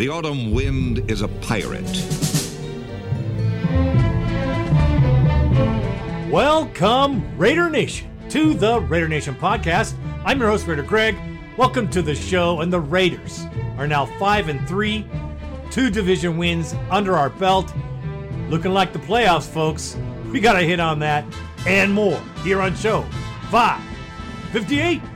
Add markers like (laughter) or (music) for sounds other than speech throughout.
The autumn wind is a pirate. Welcome, Raider Nation, to the Raider Nation podcast. I'm your host, Raider Greg. Welcome to the show, and the Raiders are now five and three, two division wins under our belt, looking like the playoffs, folks. We got to hit on that and more here on show 558. All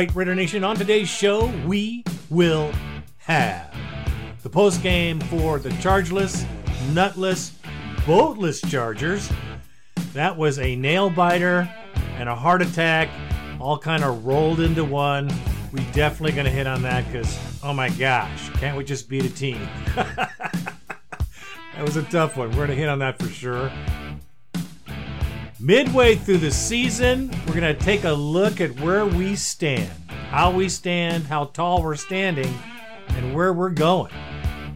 right, Raider Nation, on today's show, we will have the post game for the chargeless, nutless, boatless Chargers. That was a nail biter and a heart attack, all kind of rolled into one. We definitely going to hit on that because, oh my gosh, can't we just beat a team? (laughs) that was a tough one. We're going to hit on that for sure. Midway through the season, we're going to take a look at where we stand, how we stand, how tall we're standing, and where we're going.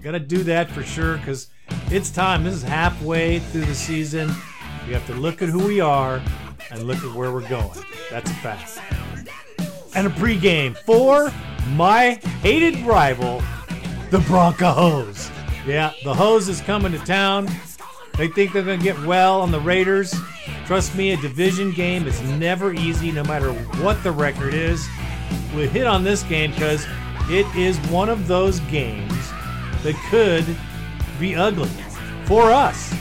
Got to do that for sure because it's time. This is halfway through the season. We have to look at who we are and look at where we're going. That's a fact. And a pregame for my hated rival, the Broncos. Yeah, the hose is coming to town. They think they're going to get well on the Raiders. Trust me, a division game is never easy, no matter what the record is. We hit on this game because it is one of those games that could be ugly for us.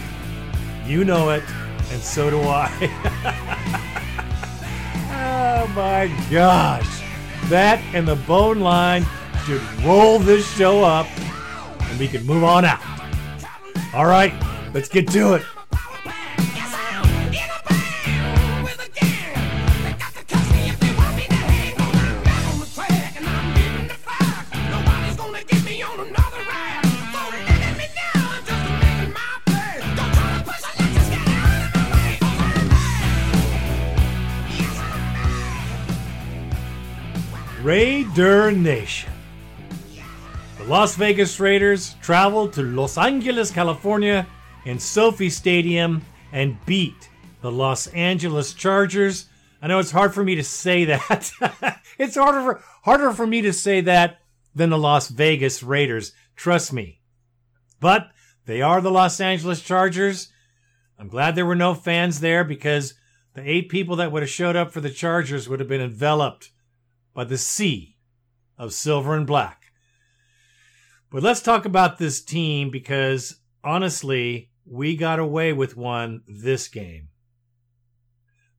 You know it, and so do I. (laughs) oh my gosh. That and the bone line should roll this show up, and we can move on out. All right, let's get to it. Raider Nation. The Las Vegas Raiders traveled to Los Angeles, California in SoFi Stadium and beat the Los Angeles Chargers. I know it's hard for me to say that. (laughs) it's harder for, harder for me to say that than the Las Vegas Raiders. Trust me. But they are the Los Angeles Chargers. I'm glad there were no fans there because the eight people that would have showed up for the Chargers would have been enveloped by the sea of silver and black. But let's talk about this team because honestly, we got away with one this game.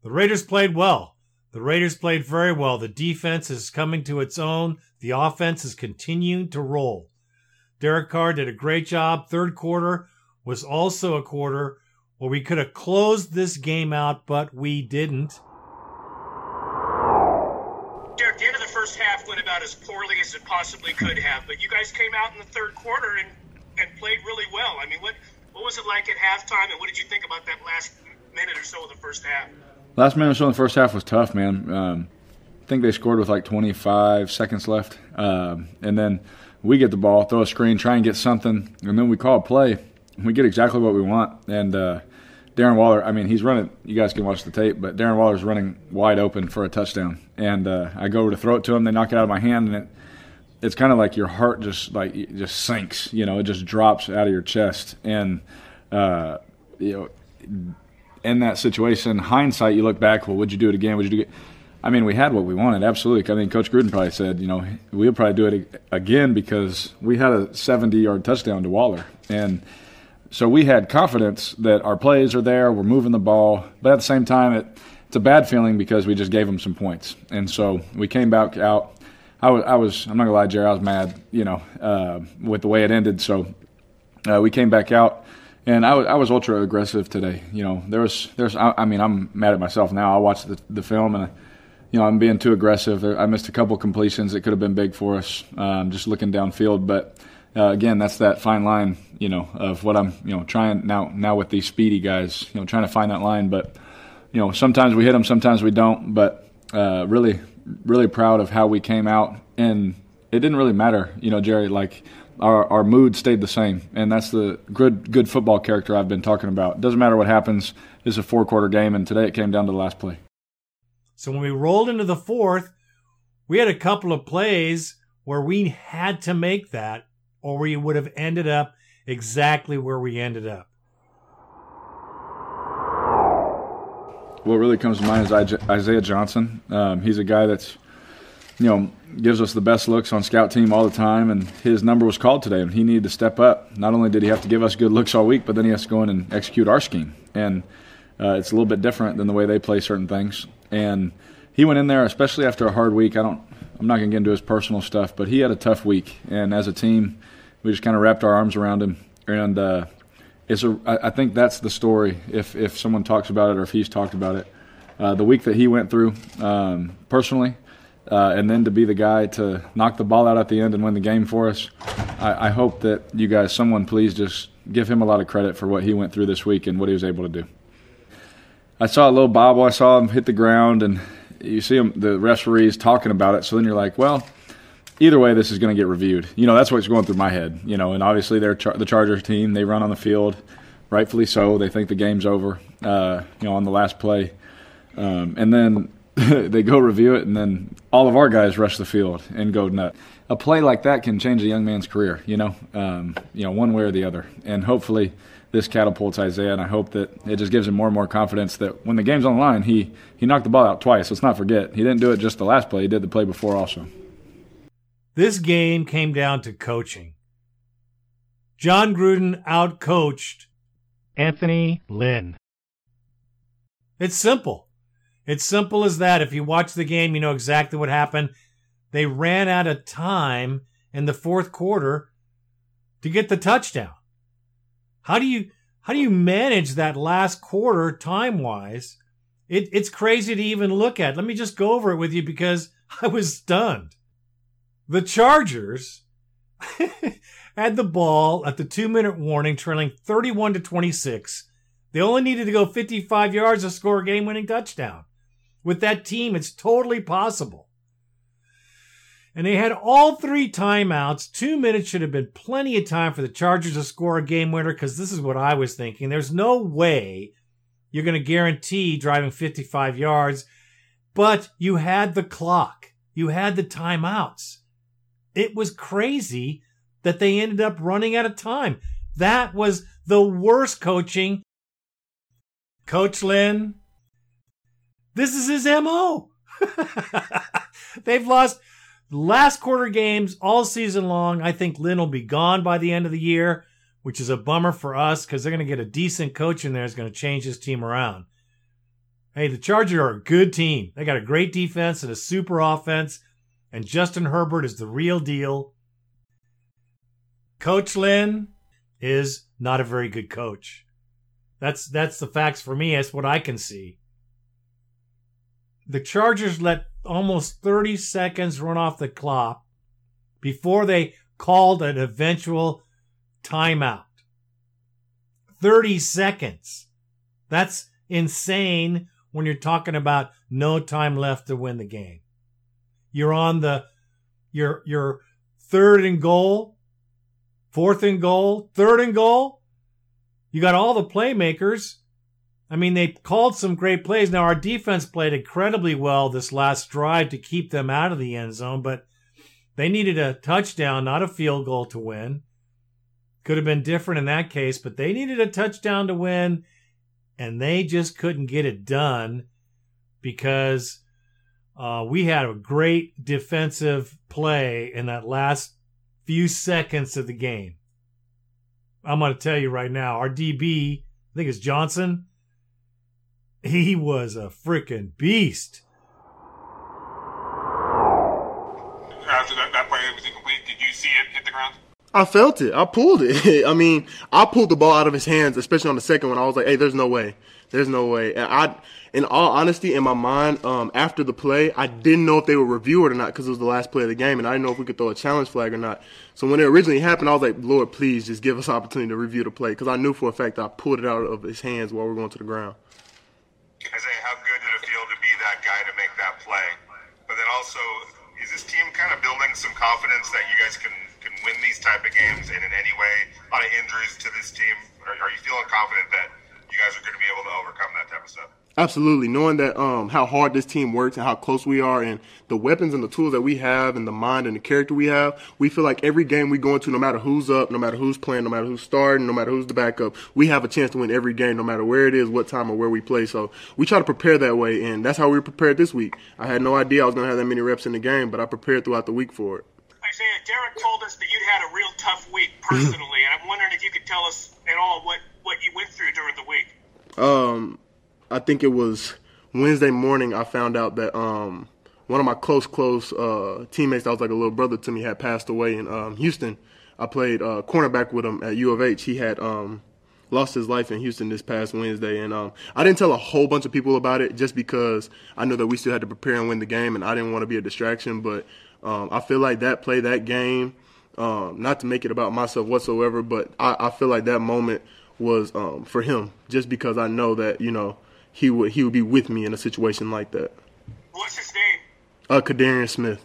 The Raiders played well. The Raiders played very well. The defense is coming to its own. The offense is continuing to roll. Derek Carr did a great job. Third quarter was also a quarter where we could have closed this game out, but we didn't. Derek, the end of the first half went about as poorly as it possibly could have, but you guys came out in the third quarter and, and played really well. I mean, what what was it like at halftime, and what did you think about that last minute or so of the first half? Last minute or so in the first half was tough, man. Um, I think they scored with like 25 seconds left, um, and then we get the ball, throw a screen, try and get something, and then we call a play. We get exactly what we want, and uh, Darren Waller, I mean, he's running. You guys can watch the tape, but Darren Waller's running wide open for a touchdown, and uh, I go over to throw it to him. They knock it out of my hand, and it, it's kind of like your heart just like just sinks. You know, it just drops out of your chest, and uh, you know, in that situation, hindsight, you look back. Well, would you do it again? Would you do it? I mean, we had what we wanted, absolutely. I mean, Coach Gruden probably said, you know, we'll probably do it again because we had a 70-yard touchdown to Waller, and so we had confidence that our plays are there, we're moving the ball, but at the same time, it, it's a bad feeling because we just gave them some points, and so we came back out. I was, I was I'm not gonna lie, Jerry, I was mad, you know, uh, with the way it ended. So uh, we came back out, and I was, was ultra aggressive today. You know, there was there's I, I mean I'm mad at myself now. I watched the, the film and. I, you know, I'm being too aggressive. I missed a couple completions that could have been big for us, um, just looking downfield. But uh, again, that's that fine line, you know, of what I'm, you know, trying now. Now with these speedy guys, you know, trying to find that line. But you know, sometimes we hit them, sometimes we don't. But uh, really, really proud of how we came out, and it didn't really matter, you know, Jerry. Like our our mood stayed the same, and that's the good good football character I've been talking about. Doesn't matter what happens. It's a four quarter game, and today it came down to the last play. So when we rolled into the fourth, we had a couple of plays where we had to make that or we would have ended up exactly where we ended up. What really comes to mind is Isaiah Johnson. Um, he's a guy that's, you know, gives us the best looks on scout team all the time, and his number was called today, and he needed to step up. Not only did he have to give us good looks all week, but then he has to go in and execute our scheme, and uh, it's a little bit different than the way they play certain things. And he went in there, especially after a hard week. I don't, I'm not going to get into his personal stuff, but he had a tough week, and as a team, we just kind of wrapped our arms around him, and uh, it's a. I think that's the story. If if someone talks about it or if he's talked about it, uh, the week that he went through um, personally, uh, and then to be the guy to knock the ball out at the end and win the game for us. I, I hope that you guys, someone, please just give him a lot of credit for what he went through this week and what he was able to do. I saw a little bobble. I saw him hit the ground, and you see him, the referees talking about it. So then you're like, well, either way, this is going to get reviewed. You know, that's what's going through my head. You know, and obviously they're char- the Chargers team. They run on the field, rightfully so. They think the game's over. Uh, you know, on the last play, um, and then (laughs) they go review it, and then all of our guys rush the field and go nut. A play like that can change a young man's career. You know, um, you know, one way or the other, and hopefully. This catapults Isaiah, and I hope that it just gives him more and more confidence that when the game's on the line, he he knocked the ball out twice. Let's not forget he didn't do it just the last play; he did the play before also. This game came down to coaching. Jon Gruden outcoached Anthony Lynn. It's simple. It's simple as that. If you watch the game, you know exactly what happened. They ran out of time in the fourth quarter to get the touchdown. How do you how do you manage that last quarter time wise? It, it's crazy to even look at. Let me just go over it with you because (laughs) I was stunned. The Chargers (laughs) had the ball at the two minute warning, trailing 31 to 26. They only needed to go 55 yards to score a game winning touchdown. With that team, it's totally possible. And they had all three timeouts. Two minutes should have been plenty of time for the Chargers to score a game winner because this is what I was thinking. There's no way you're going to guarantee driving 55 yards, but you had the clock. You had the timeouts. It was crazy that they ended up running out of time. That was the worst coaching. Coach Lynn, this is his MO. (laughs) They've lost last quarter games all season long. I think Lynn will be gone by the end of the year, which is a bummer for us because they're going to get a decent coach in there who's going to change his team around. Hey, the Chargers are a good team. They got a great defense and a super offense and Justin Herbert is the real deal. Coach Lynn is not a very good coach. That's that's the facts for me. That's what I can see. The Chargers let almost 30 seconds run off the clock before they called an eventual timeout. 30 seconds. That's insane when you're talking about no time left to win the game. You're on the your your third and goal, fourth and goal, third and goal. You got all the playmakers. I mean, they called some great plays. Now our defense played incredibly well this last drive to keep them out of the end zone, but they needed a touchdown, not a field goal to win. Could have been different in that case, but they needed a touchdown to win, and they just couldn't get it done because uh, we had a great defensive play in that last few seconds of the game. I'm going to tell you right now, our DB, I think it's Johnson, he was a freaking beast. After that, that play was incomplete, did you see it hit the ground? I felt it. I pulled it. (laughs) I mean, I pulled the ball out of his hands, especially on the second one. I was like, "Hey, there's no way. There's no way." And I, in all honesty, in my mind, um, after the play, I didn't know if they would review it or not because it was the last play of the game, and I didn't know if we could throw a challenge flag or not. So when it originally happened, I was like, "Lord, please just give us opportunity to review the play," because I knew for a fact I pulled it out of his hands while we were going to the ground. Isaiah, how good did it feel to be that guy to make that play? But then also, is this team kind of building some confidence that you guys can can win these type of games and in any way, a lot of injuries to this team? Are, are you feeling confident that you guys are going to be able to overcome that type of stuff? Absolutely, knowing that um, how hard this team works and how close we are, and the weapons and the tools that we have, and the mind and the character we have, we feel like every game we go into, no matter who's up, no matter who's playing, no matter who's starting, no matter who's the backup, we have a chance to win every game, no matter where it is, what time, or where we play. So we try to prepare that way, and that's how we prepared this week. I had no idea I was going to have that many reps in the game, but I prepared throughout the week for it. Isaiah, Derek told us that you'd had a real tough week personally, and I'm wondering if you could tell us at all what, you went through during the week. Um, I think it was Wednesday morning. I found out that um, one of my close, close uh, teammates that was like a little brother to me had passed away in um, Houston. I played uh, cornerback with him at U of H. He had um, lost his life in Houston this past Wednesday, and um, I didn't tell a whole bunch of people about it just because I know that we still had to prepare and win the game, and I didn't want to be a distraction. But um, I feel like that play, that game, um, not to make it about myself whatsoever, but I, I feel like that moment was um, for him, just because I know that you know he would he would be with me in a situation like that. What's his name? Uh, Kadarian Smith.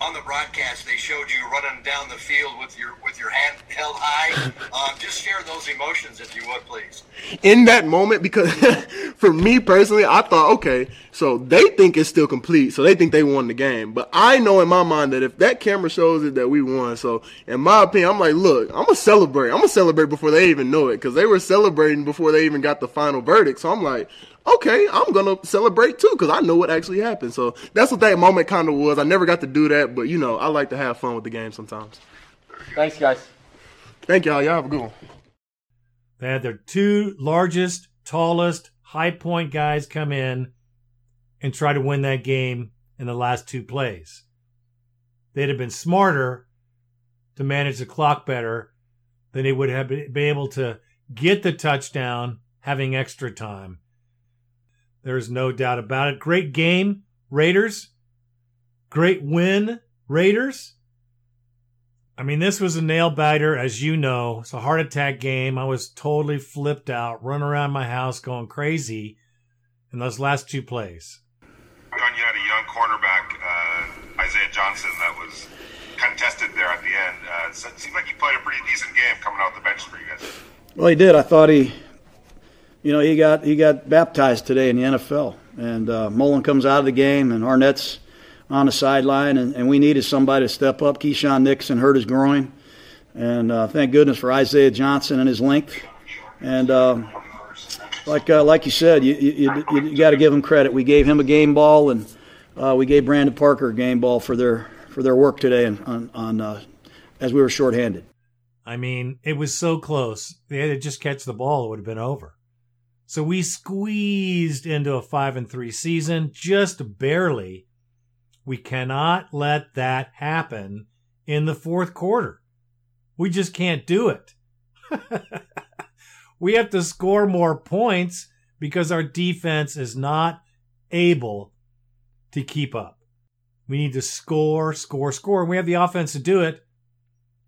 On the broadcast they showed you running down the field with your with your hand (laughs) held high. Um, just share those emotions if you would, please. in that moment because (laughs) for me personally, I thought, okay, so they think it's still complete, so they think they won the game. But I know in my mind that if that camera shows it that we won, so in my opinion, I'm like, look, I'm gonna celebrate. I'm gonna celebrate before they even know it because they were celebrating before they even got the final verdict. So I'm like. Okay, I'm gonna celebrate too because I know what actually happened. So that's what that moment kind of was. I never got to do that, but you know, I like to have fun with the game sometimes. Thanks, guys. Thank y'all. Y'all have a good one. They had their two largest, tallest, high point guys come in and try to win that game in the last two plays. They'd have been smarter to manage the clock better, then they would have been able to get the touchdown having extra time. There's no doubt about it. Great game, Raiders. Great win, Raiders. I mean, this was a nail biter, as you know. It's a heart attack game. I was totally flipped out, running around my house going crazy in those last two plays. John, you had a young cornerback, uh, Isaiah Johnson, that was contested there at the end. Uh, so it seemed like he played a pretty decent game coming off the bench for you guys. Well, he did. I thought he, you know, he got he got baptized today in the NFL, and uh, Mullen comes out of the game, and Arnette's on the sideline, and, and we needed somebody to step up. Keisean Nixon hurt his groin, and uh, thank goodness for Isaiah Johnson and his length. And uh, like uh, like you said, you you, you, you got to give him credit. We gave him a game ball, and uh, we gave Brandon Parker a game ball for their for their work today, and on, on uh, as we were shorthanded. I mean, it was so close. They had to just catch the ball, it would have been over. So we squeezed into a five and three season just barely. We cannot let that happen in the fourth quarter. We just can't do it. (laughs) we have to score more points because our defense is not able to keep up. We need to score, score, score. And we have the offense to do it.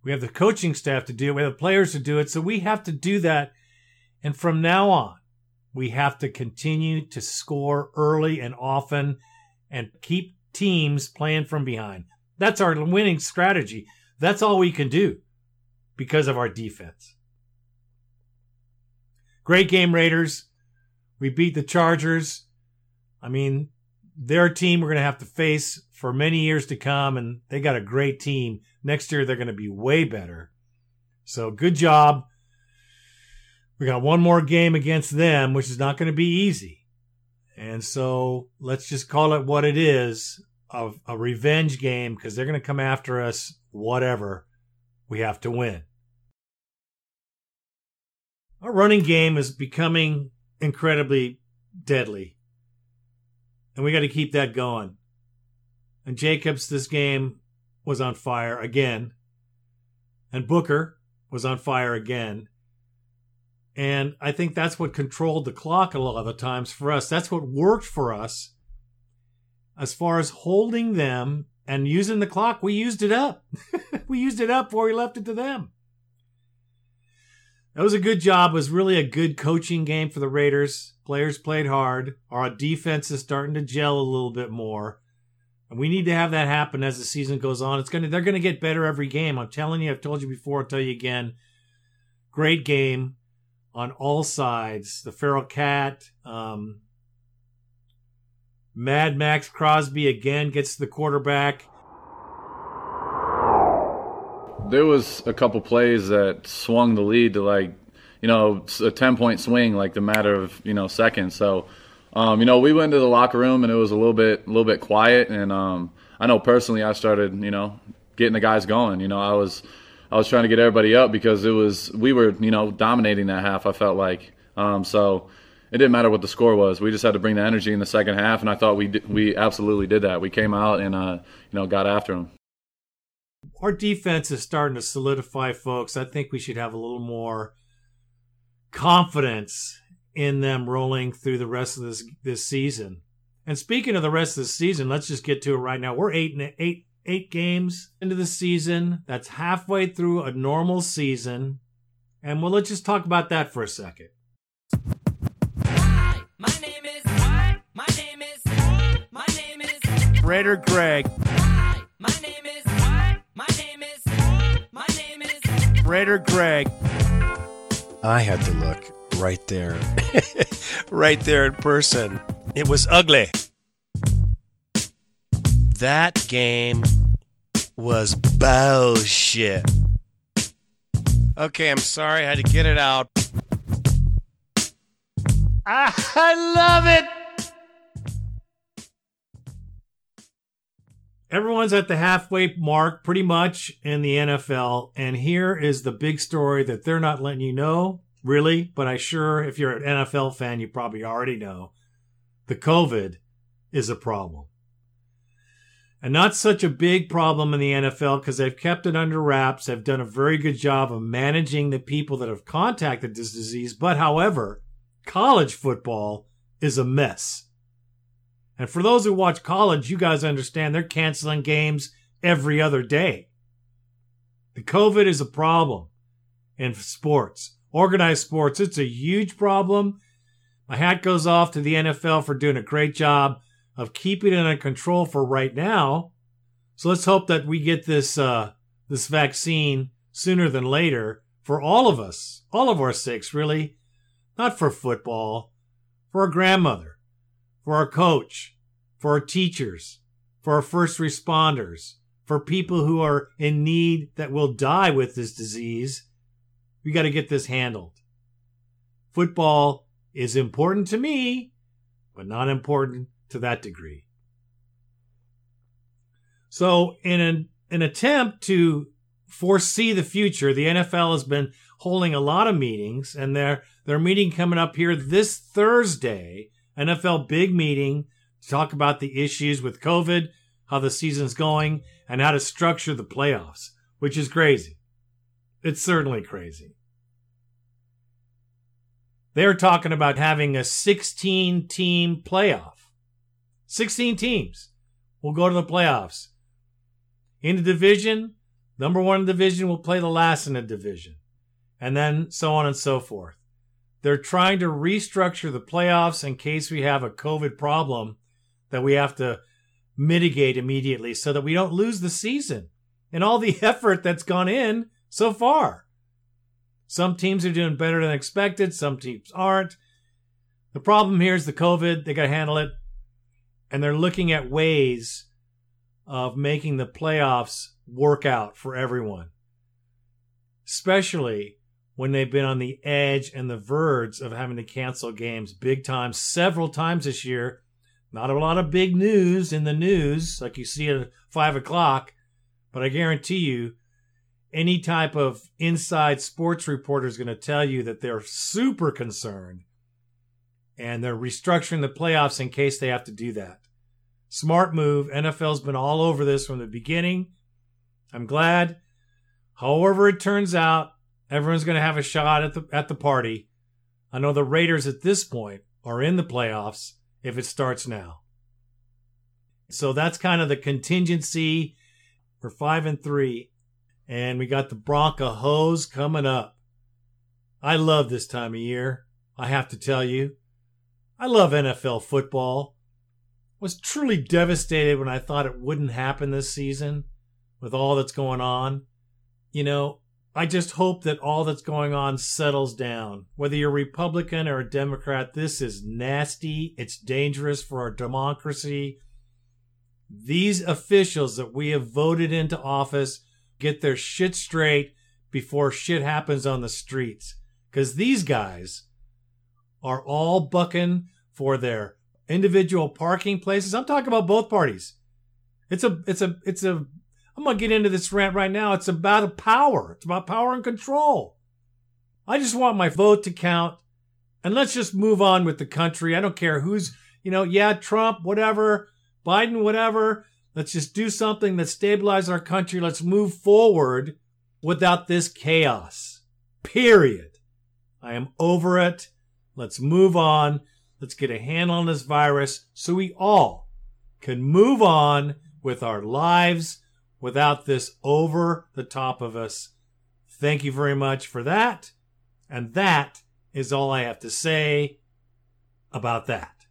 We have the coaching staff to do it. We have the players to do it. So we have to do that. And from now on, we have to continue to score early and often and keep teams playing from behind. That's our winning strategy. That's all we can do because of our defense. Great game, Raiders. We beat the Chargers. I mean, they're a team we're going to have to face for many years to come, and they got a great team. Next year, they're going to be way better. So, good job. We got one more game against them, which is not going to be easy. And so, let's just call it what it is a, a revenge game because they're going to come after us, whatever. We have to win. Our running game is becoming incredibly deadly. And we got to keep that going. And Jacobs, this game was on fire again, and Booker was on fire again. And I think that's what controlled the clock a lot of the times for us. That's what worked for us as far as holding them and using the clock. We used it up. (laughs) we used it up before we left it to them. That was a good job. It was really a good coaching game for the Raiders. Players played hard. Our defense is starting to gel a little bit more. And we need to have that happen as the season goes on. It's gonna they're gonna get better every game. I'm telling you, I've told you before, I'll tell you again. Great game on all sides. The Feral Cat, um, Mad Maxx Crosby again gets the quarterback. There was a couple plays that swung the lead to like, you know, a ten point swing, like the matter of you know seconds. So, um, you know, we went into the locker room and it was a little bit, a little bit quiet. And um, I know personally, I started, you know, getting the guys going. You know, I was, I was trying to get everybody up because it was we were, you know, dominating that half. I felt like, um, so it didn't matter what the score was. We just had to bring the energy in the second half, and I thought we we absolutely did that. We came out and uh, you know got after them. Our defense is starting to solidify, folks. I think we should have a little more confidence in them rolling through the rest of this this season. And speaking of the rest of the season, let's just get to it right now. We're eight and eight eight games into the season. That's halfway through a normal season. And well, let's just talk about that for a second. My name is. My name is. My name is. Raider Greg. My name is. My name is. My name is. Raider Greg. I had to look right there. (laughs) right there in person. It was ugly. That game was bullshit. Okay, I'm sorry. I had to get it out. Ah, I love it. Everyone's at the halfway mark pretty much in the NFL. And here is the big story that they're not letting you know, really. But I sure, if you're an NFL fan, you probably already know. The COVID is a problem. And not such a big problem in the NFL because they've kept it under wraps. They've done a very good job of managing the people that have contacted this disease. But however, college football is a mess. And for those who watch college, you guys understand they're canceling games every other day. The COVID is a problem in sports, organized sports. It's a huge problem. My hat goes off to the NFL for doing a great job of keeping it under control for right now. So let's hope that we get this uh, this vaccine sooner than later for all of us, all of our sakes, really. Not for football, for our grandmother, for our coach, for our teachers, for our first responders, for people who are in need that will die with this disease. We got to get this handled. Football is important to me, but not important to that degree. So, in an, an attempt to foresee the future, the NFL has been holding a lot of meetings, and their their meeting coming up here this Thursday, NFL big meeting to talk about the issues with COVID, how the season's going, and how to structure the playoffs, which is crazy. It's certainly crazy. They're talking about having a 16 team playoff. 16 teams will go to the playoffs. In the division, number one in the division will play the last in the division, and then so on and so forth. They're trying to restructure the playoffs in case we have a COVID problem that we have to mitigate immediately so that we don't lose the season and all the (laughs) effort that's gone in so far. Some teams are doing better than expected, some teams aren't. The problem here is the COVID. They got to handle it. And they're looking at ways of making the playoffs work out for everyone, especially when they've been on the edge and the verge of having to cancel games big time several times this year. Not a lot of big news in the news like you see at five o'clock, but I guarantee you, any type of inside sports reporter is going to tell you that they're super concerned and they're restructuring the playoffs in case they have to do that. Smart move. NFL's been all over this from the beginning. I'm glad. However, it turns out, everyone's going to have a shot at the at the party. I know the Raiders at this point are in the playoffs if it starts now. So that's kind of the contingency. We're five and three, and we got the Bronco hose coming up. I love this time of year. I have to tell you, I love NFL football. Was truly devastated when I thought it wouldn't happen this season with all that's going on. You know, I just hope that all that's going on settles down. Whether you're Republican or a Democrat, this is nasty. It's dangerous for our democracy. These officials that we have voted into office get their shit straight before shit happens on the streets. Because these guys are all bucking for their individual parking places. I'm talking about both parties. It's a, it's a, it's a, I'm to get into this rant right now. It's about power. It's about power and control. I just want my vote to count and let's just move on with the country. I don't care who's, you know, yeah, Trump, whatever, Biden, whatever. Let's just do something that stabilizes our country. Let's move forward without this chaos. Period. I am over it. Let's move on. Let's get a handle on this virus so we all can move on with our lives without this over the top of us. Thank you very much for that. And that is all I have to say about that.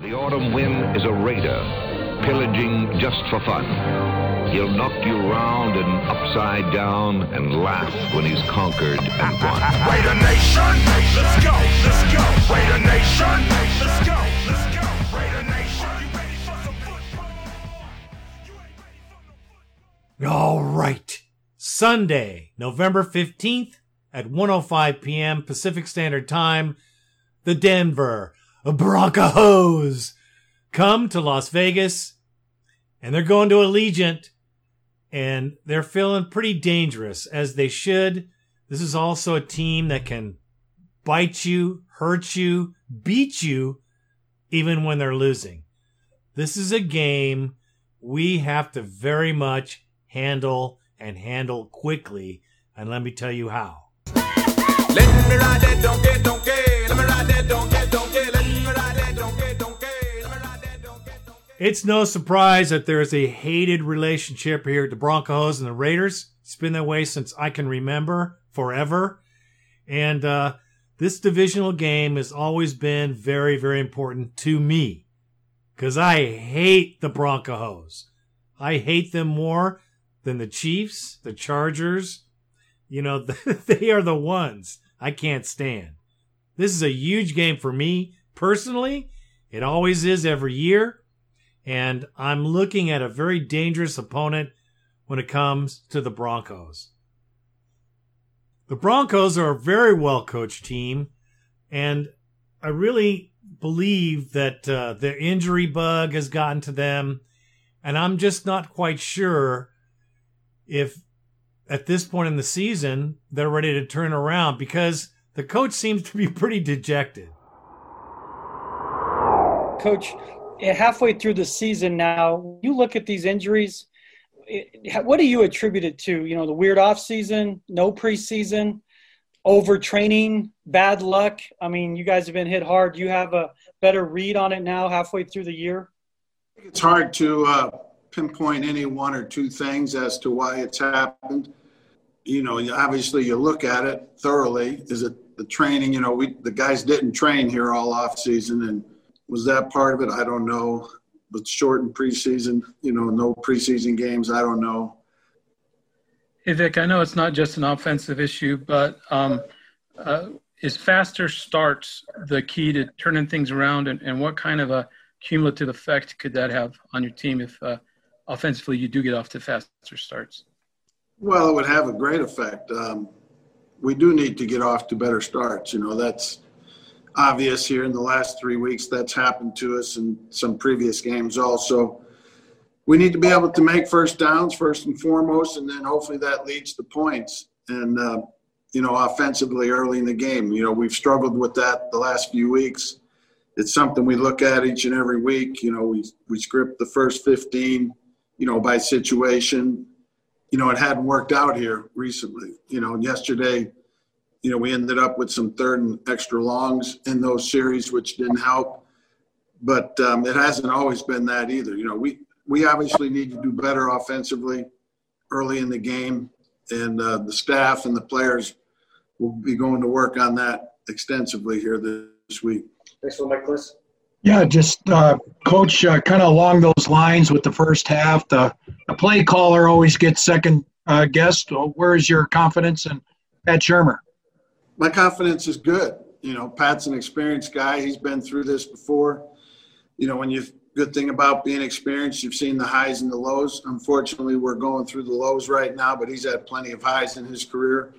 The autumn wind is a raider, pillaging just for fun. He'll knock you round and upside down and laugh when he's conquered and won. (laughs) Raider Nation, let's go, let's go. Raider Nation, let's go, let's go. Raider Nation, you ready for some football? All right. Sunday, November 15th at 1:05 p.m. Pacific Standard Time, the Denver Broncos come to Las Vegas and they're going to Allegiant and they're feeling pretty dangerous as they should. This is also a team that can bite you, hurt you, beat you even when they're losing. This is a game we have to very much handle and handle quickly. And let me tell you how. It's no surprise that there is a hated relationship here at the Broncos and the Raiders. It's been that way since I can remember, forever. And uh, this divisional game has always been very, very important to me because I hate the Broncos. I hate them more than the Chiefs, the Chargers. You know, (laughs) they are the ones I can't stand. This is a huge game for me personally. It always is every year. And I'm looking at a very dangerous opponent when it comes to the Broncos. The Broncos are a very well coached team. And I really believe that uh, the injury bug has gotten to them. And I'm just not quite sure if at this point in the season they're ready to turn around because the coach seems to be pretty dejected. Coach, halfway through the season now, you look at these injuries. What do you attribute it to? You know, the weird off season, no preseason, overtraining, bad luck. I mean, you guys have been hit hard. Do you have a better read on it now, halfway through the year? It's hard to uh, pinpoint any one or two things as to why it's happened. You know, obviously you look at it thoroughly. Is it the training? You know, we the guys didn't train here all off season, and was that part of it? I don't know. But shortened preseason, you know, no preseason games. I don't know. Hey, Vic, I know it's not just an offensive issue, but um, uh, is faster starts the key to turning things around? And, and what kind of a cumulative effect could that have on your team if uh, offensively you do get off to faster starts? Well, it would have a great effect. Um, we do need to get off to better starts. You know, that's obvious here in the last three weeks. That's happened to us in some previous games also. We need to be able to make first downs first and foremost, and then hopefully that leads to points. And, uh, you know, offensively early in the game, you know, we've struggled with that the last few weeks. It's something we look at each and every week. You know, we, we script the first 15, you know, by situation you know, it hadn't worked out here recently. You know, yesterday, you know, we ended up with some third and extra longs in those series, which didn't help. But um, it hasn't always been that either. You know, we we obviously need to do better offensively early in the game, and uh, the staff and the players will be going to work on that extensively here this week. Thanks for the mic, Chris. Yeah, just uh, coach, uh, kind of along those lines with the first half. The, the play caller always gets second uh, guessed. Where is your confidence in Pat Shurmur? My confidence is good. You know, Pat's an experienced guy. He's been through this before. You know, when you good thing about being experienced, you've seen the highs and the lows. Unfortunately, we're going through the lows right now, but he's had plenty of highs in his career.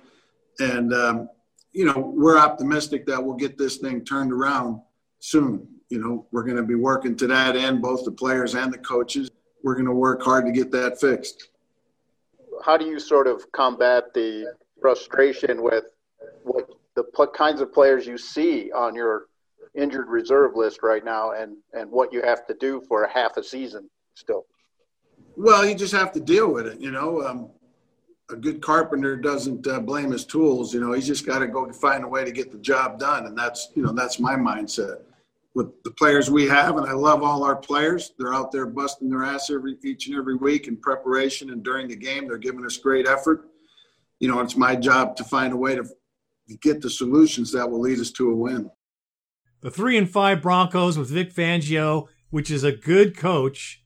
And um, you know, we're optimistic that we'll get this thing turned around soon. You know, we're going to be working to that end, both the players and the coaches. We're going to work hard to get that fixed. How do you sort of combat the frustration with what the kinds of players you see on your injured reserve list right now and, and what you have to do for a half a season still? Well, you just have to deal with it. You know, um, a good carpenter doesn't uh, blame his tools. You know, he's just got to go find a way to get the job done, and that's you know that's my mindset. With the players we have, and I love all our players. They're out there busting their ass every each and every week in preparation and during the game. They're giving us great effort. You know, it's my job to find a way to get the solutions that will lead us to a win. The three and five Broncos with Vic Fangio, which is a good coach,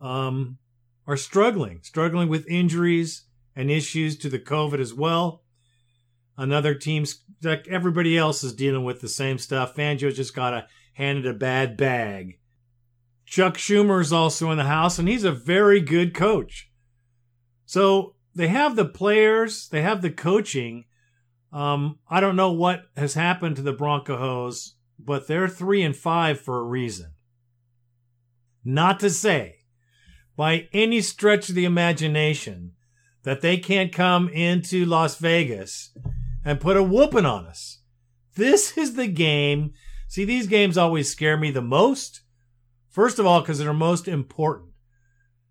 um, are struggling, struggling with injuries and issues to the COVID as well. Another team's like everybody else is dealing with the same stuff. Fangio just got a handed a bad bag. Chuck Schumer is also in the house, and he's a very good coach. So they have the players, they have the coaching. Um, I don't know what has happened to the Broncos, but they're three and five for a reason. Not to say, by any stretch of the imagination, that they can't come into Las Vegas and put a whooping on us. This is the game. See, these games always scare me the most. First of all, because they're most important.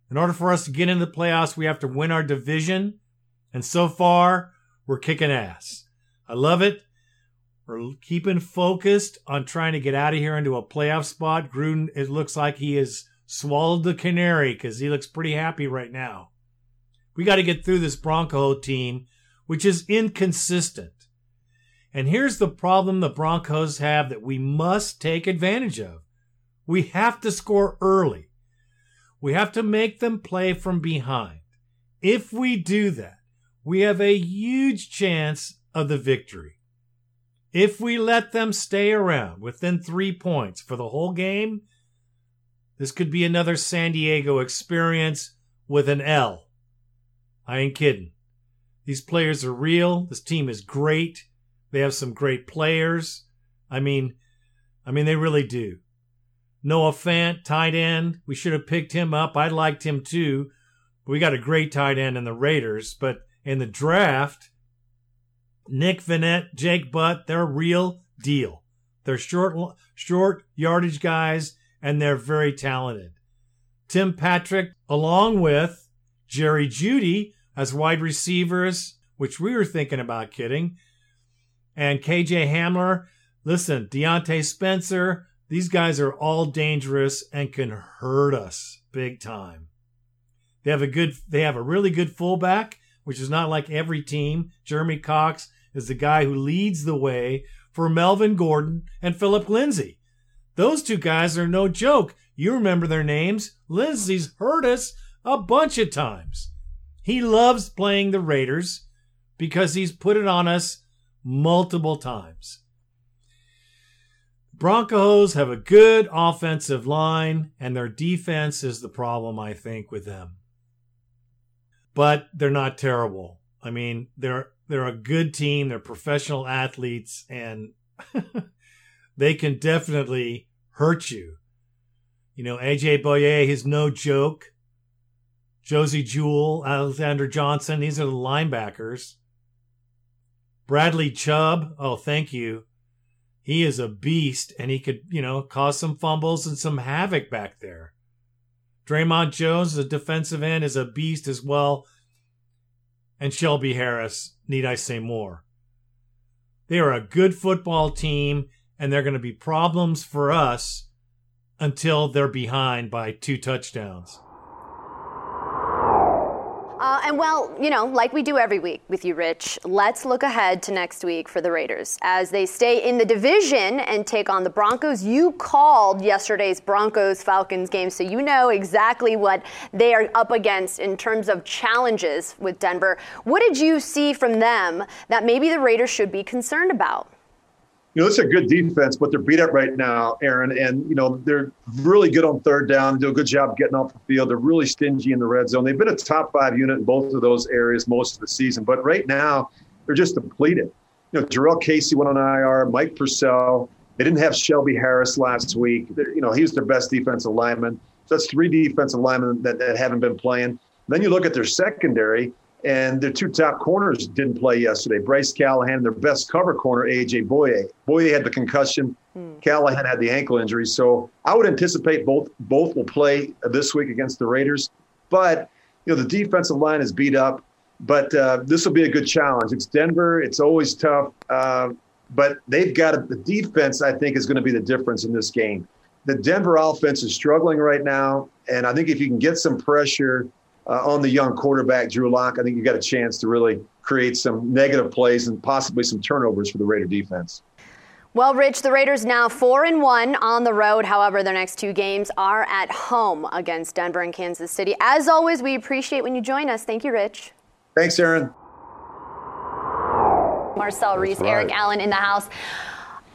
In order for us to get into the playoffs, we have to win our division. And so far, we're kicking ass. I love it. We're keeping focused on trying to get out of here into a playoff spot. Gruden, it looks like he has swallowed the canary because he looks pretty happy right now. We got to get through this Bronco team, which is inconsistent. And here's the problem the Broncos have that we must take advantage of. We have to score early. We have to make them play from behind. If we do that, we have a huge chance of the victory. If we let them stay around within three points for the whole game, this could be another San Diego experience with an L. I ain't kidding. These players are real. This team is great. They have some great players. I mean, I mean, they really do. Noah Fant, tight end. We should have picked him up. I liked him too. We got a great tight end in the Raiders, but in the draft, Nick Vannett, Jake Butt, they're real deal. They're short, short yardage guys, and they're very talented. Tim Patrick, along with Jerry Jeudy as wide receivers, which we were thinking about kidding, and KJ Hamler. Listen, Diontae Spencer, these guys are all dangerous and can hurt us big time. They have a good, they have a really good fullback, which is not like every team. Jeremy Cox is the guy who leads the way for Melvin Gordon and Philip Lindsay. Those two guys are no joke. You remember their names. Lindsay's hurt us a bunch of times. He loves playing the Raiders because he's put it on us multiple times. Broncos have a good offensive line, and their defense is the problem, I think, with them. But they're not terrible. I mean, they're they're a good team. They're professional athletes, and (laughs) they can definitely hurt you. You know, AJ Bouye is no joke. Josey Jewell, Alexander Johnson, these are the linebackers. Bradley Chubb, oh, thank you. He is a beast, and he could, you know, cause some fumbles and some havoc back there. Dre'Mont Jones, the defensive end, is a beast as well. and Shelby Harris, need I say more? They are a good football team, and they're going to be problems for us until they're behind by two touchdowns. Uh, and well, you know, like we do every week with you, Rich, let's look ahead to next week for the Raiders as they stay in the division and take on the Broncos. You called yesterday's Broncos Falcons game, so you know exactly what they are up against in terms of challenges with Denver. What did you see from them that maybe the Raiders should be concerned about? You know, it's a good defense, but they're beat up right now, Aaron. And, you know, they're really good on third down, do a good job getting off the field. They're really stingy in the red zone. They've been a top five unit in both of those areas most of the season. But right now, they're just depleted. You know, Jurrell Casey went on IR, Mike Purcell. They didn't have Shelby Harris last week. They're, you know, he's their best defensive lineman. So that's three defensive linemen that, that haven't been playing. Then you look at their secondary and their two top corners didn't play yesterday. Bryce Callahan, their best cover corner, AJ Bouye. Bouye had the concussion. Hmm. Callahan had the ankle injury. So I would anticipate both both will play this week against the Raiders. But you know the defensive line is beat up. But uh, this will be a good challenge. It's Denver. It's always tough. Uh, but they've got the defense. I think is going to be the difference in this game. The Denver offense is struggling right now, and I think if you can get some pressure uh, on the young quarterback, Drew Lock, I think you got a chance to really create some negative plays and possibly some turnovers for the Raider defense. Well, Rich, the Raiders now four and one on the road. However, their next two games are at home against Denver and Kansas City. As always, we appreciate when you join us. Thank you, Rich. Thanks, Aaron. Marcel Reece, right. Eric Allen in the house.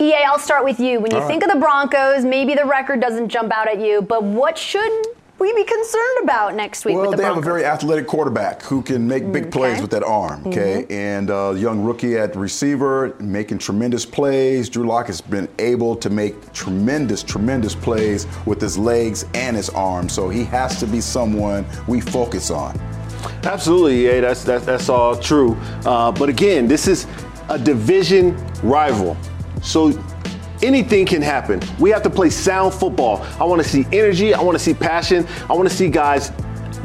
EA, I'll start with you. When you All think right. of the Broncos, maybe the record doesn't jump out at you, but what should we be concerned about next week? Well, the they Broncos? have a very athletic quarterback who can make big Okay. plays with that arm. Okay, Mhm. and uh, young rookie at receiver making tremendous plays. Drew Lock has been able to make tremendous, tremendous plays with his legs and his arm. So he has to be someone we focus on. Absolutely, yeah, that's that's, that's all true. Uh, but again, this is a division rival, so anything can happen. We have to play sound football. I want to see energy. I want to see passion. I want to see guys.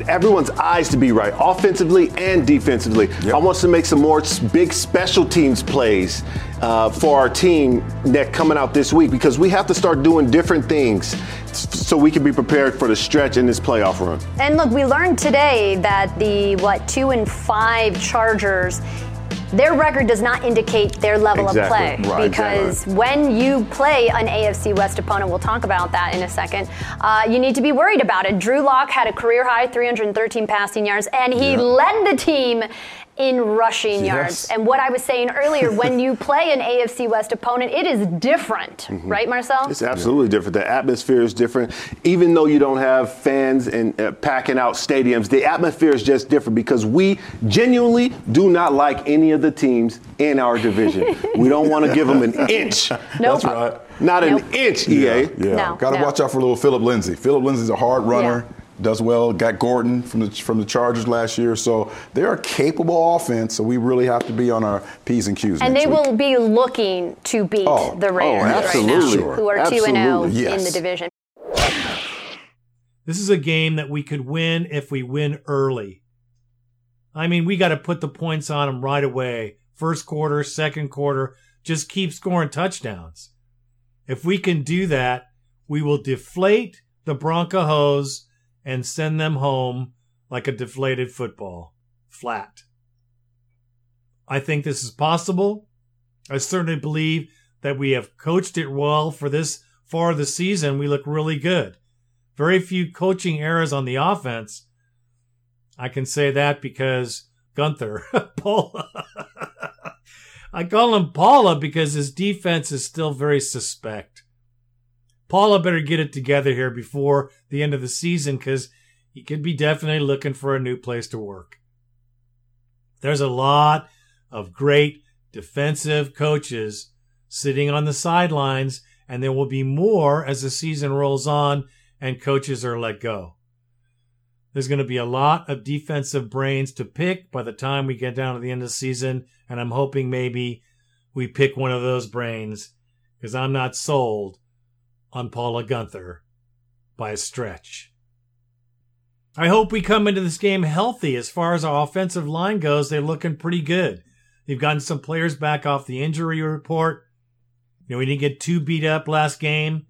Everyone's eyes to be right, offensively and defensively. I want us to make some more big special teams plays uh, for our team that coming out this week because we have to start doing different things so we can be prepared for the stretch in this playoff run. And look, we learned today that the what two and five Chargers. Their record does not indicate their level Exactly. of play Right, because when you play an AFC West opponent, we'll talk about that in a second. Uh, you need to be worried about it. Drew Lock had a career high 313 passing yards, and he Yeah. led the team in rushing Yes. yards. And what I was saying earlier, when you (laughs) play an AFC West opponent, it is different, right, Marcel? It's absolutely different. The atmosphere is different. Even though you don't have fans and uh, packing out stadiums, the atmosphere is just different because we genuinely do not like any of the teams in our division. (laughs) we don't want to give them an inch. That's right. Not an inch, EA. Yeah, yeah. Got to watch out for little Phillip Lindsay. Phillip Lindsay's a hard runner. Does well. Got Gordon from the from the Chargers last year, so they're a capable offense. So we really have to be on our p's and q's. And they week. will be looking to beat Oh, the oh, Raiders right now, absolutely. who are 2 and 0 in the division. This is a game that we could win if we win early. I mean, we got to put the points on them right away. First quarter, second quarter, just keep scoring touchdowns. If we can do that, we will deflate the Broncos and send them home like a deflated football, flat. I think this is possible. I certainly believe that we have coached it well for this far of the season. We look really good. Very few coaching errors on the offense. I can say that because Guenther, (laughs) Paula. (laughs) I call him Paula because his defense is still very suspect. Paula better get it together here before the end of the season because he could be definitely looking for a new place to work. There's a lot of great defensive coaches sitting on the sidelines, and there will be more as the season rolls on and coaches are let go. There's going to be a lot of defensive brains to pick by the time we get down to the end of the season, and I'm hoping maybe we pick one of those brains because I'm not sold on Paula Guenther by a stretch. I hope we come into this game healthy. As far as our offensive line goes, they're looking pretty good. They've gotten some players back off the injury report. You know, we didn't get too beat up last game.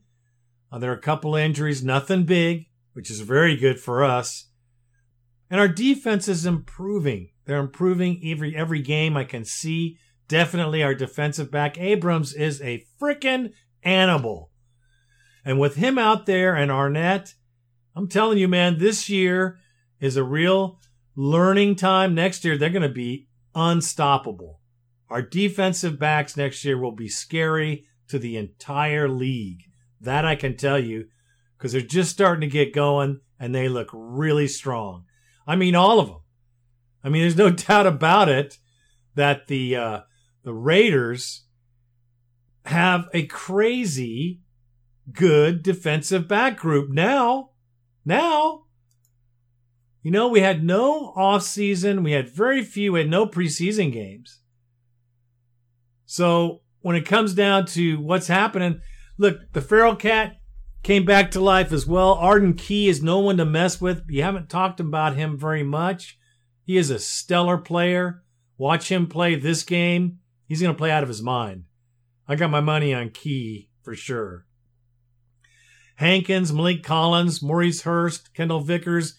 Uh, there are a couple injuries, nothing big, which is very good for us. And our defense is improving. They're improving every every game. I can see definitely our defensive back Abrams is a freaking animal. And with him out there and Arnette, I'm telling you, man, this year is a real learning time. Next year, they're going to be unstoppable. Our defensive backs next year will be scary to the entire league. That I can tell you because they're just starting to get going and they look really strong. I mean, all of them. I mean, there's no (laughs) doubt about it that the uh, the Raiders have a crazy good defensive back group now. Now, you know, we had no off season. We had very few. We had no preseason games. So when it comes down to what's happening, look, the feral cat came back to life as well. Arden Key is no one to mess with. You haven't talked about him very much. He is a stellar player. Watch him play this game. He's going to play out of his mind. I got my money on Key for sure. Hankins, Maliek Collins, Maurice Hurst, Kendall Vickers.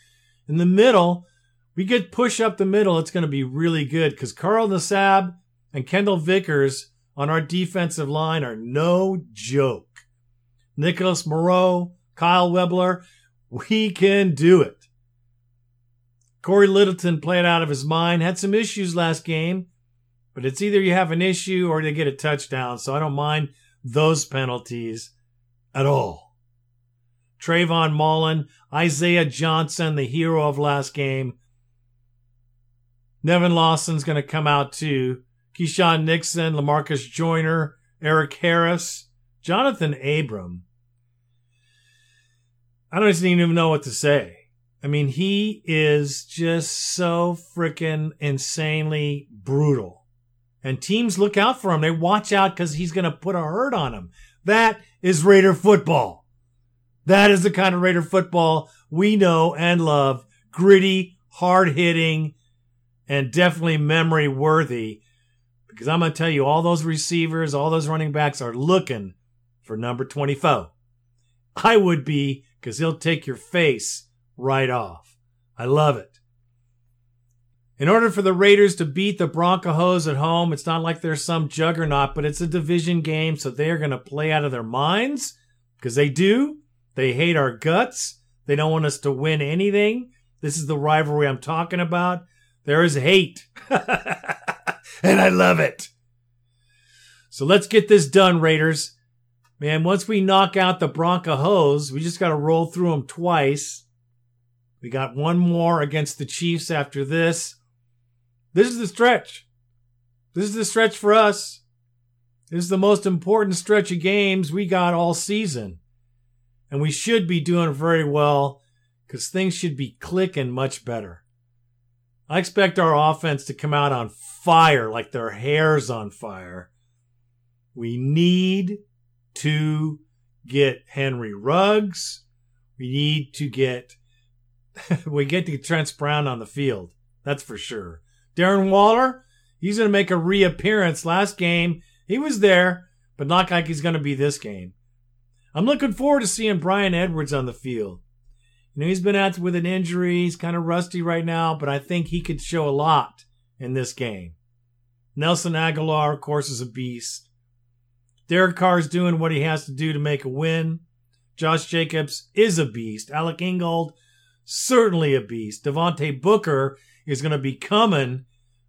In the middle, we get push up the middle. It's going to be really good because Carl Nassib and Kendall Vickers on our defensive line are no joke. Nicholas Morrow, Kyle Wilber, we can do it. Cory Littleton played out of his mind, had some issues last game, but it's either you have an issue or they get a touchdown, so I don't mind those penalties at all. Trayvon Mullen, Isaiah Johnson, the hero of last game. Nevin Lawson's going to come out too. Keisean Nixon, Lamarcus Joyner, Eric Harris, Johnathan Abram. I don't even know what to say. I mean, he is just so freaking insanely brutal. And teams look out for him. They watch out because he's going to put a hurt on them. That is Raider football. That is the kind of Raider football we know and love. Gritty, hard hitting, and definitely memory worthy. Because I'm going to tell you, all those receivers, all those running backs are looking for number 24. I would be because he'll take your face right off. I love it. In order for the Raiders to beat the Broncos at home, it's not like they're some juggernaut, but it's a division game, so they're going to play out of their minds because they do. They hate our guts. They don't want us to win anything. This is the rivalry I'm talking about. There is hate. (laughs) and I love it. So let's get this done, Raiders. Man, once we knock out the Broncos, we just got to roll through them twice. We got one more against the Chiefs after this. This is the stretch. This is the stretch for us. This is the most important stretch of games we got all season. And we should be doing very well because things should be clicking much better. I expect our offense to come out on fire like their hair's on fire. We need to get Henry Ruggs. We need to get (laughs) we get to Trent Brown on the field. That's for sure. Darren Waller, he's going to make a reappearance. Last game, he was there, but not like he's going to be this game. I'm looking forward to seeing Bryan Edwards on the field. You know, he's been out with an injury. He's kind of rusty right now, but I think he could show a lot in this game. Nelson Agholor, of course, is a beast. Derek Carr's doing what he has to do to make a win. Josh Jacobs is a beast. Alec Ingold, certainly a beast. Devontae Booker is going to be coming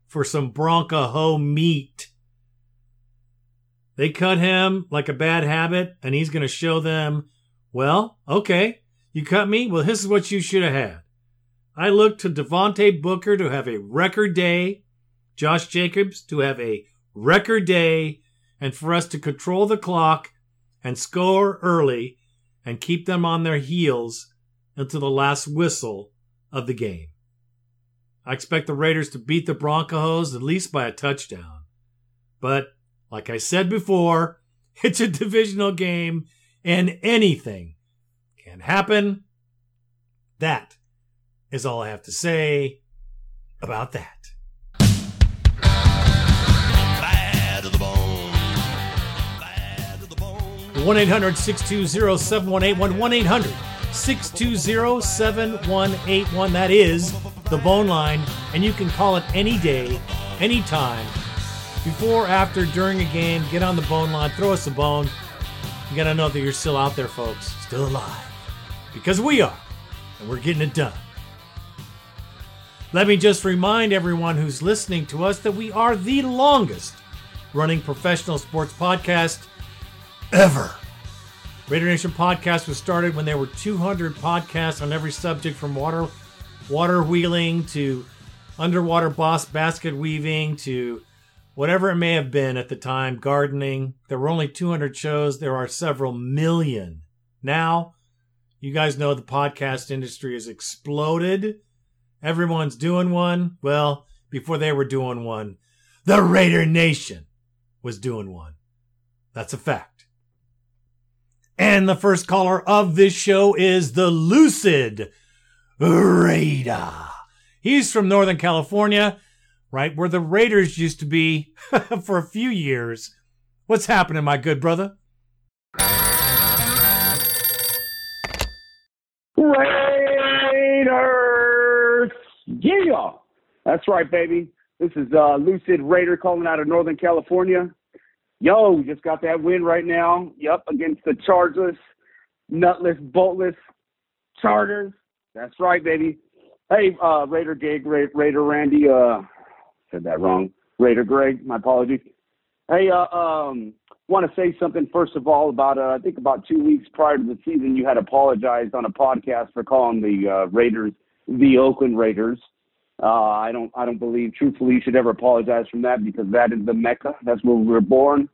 for some Bronco Ho meat. They cut him like a bad habit, and he's going to show them, well, okay, you cut me? Well, this is what you should have had. I look to Devontae Booker to have a record day, Josh Jacobs to have a record day, and for us to control the clock and score early and keep them on their heels until the last whistle of the game. I expect the Raiders to beat the Broncos at least by a touchdown. But, like I said before, (laughs) it's a divisional game and anything can happen. That is all I have to say about that. One 800 620 7181 1 800 620 7181 That is the bone line and you can call it any day, anytime. Before, after, during a game, get on the bone line, throw us a bone. You gotta know that you're still out there, folks, still alive. Because we are, and we're getting it done. Let me just remind everyone who's listening to us that we are the longest running professional sports podcast ever. Raider Nation podcast was started when there were 200 podcasts on every subject from water water wheeling to underwater boss basket weaving to whatever it may have been at the time, gardening. There were only 200 shows. There are several million. Now, you guys know the podcast industry has exploded. Everyone's doing one. Well, before they were doing one, the Raider Nation was doing one. That's a fact. And the first caller of this show is the Lucid Raider. He's from Northern California, right where the Raiders used to be (laughs) for a few years. What's happening, my good brother? Raiders! Yeah! That's right, baby. This is uh, Lucid Raider calling out of Northern California. Yo, just got that win right now. Yup, against the chargeless, nutless, boltless Chargers. That's right, baby. Hey, uh, Raider Gig, Ra- Raider Randy. Uh, said that wrong. Raider Greg. My apologies. Hey, uh, um, want to say something first of all about uh, I think about two weeks prior to the season, you had apologized on a podcast for calling the uh, Raiders the Oakland Raiders. Uh, I don't I don't believe truthfully you should ever apologize from that because that is the mecca. That's where we were born.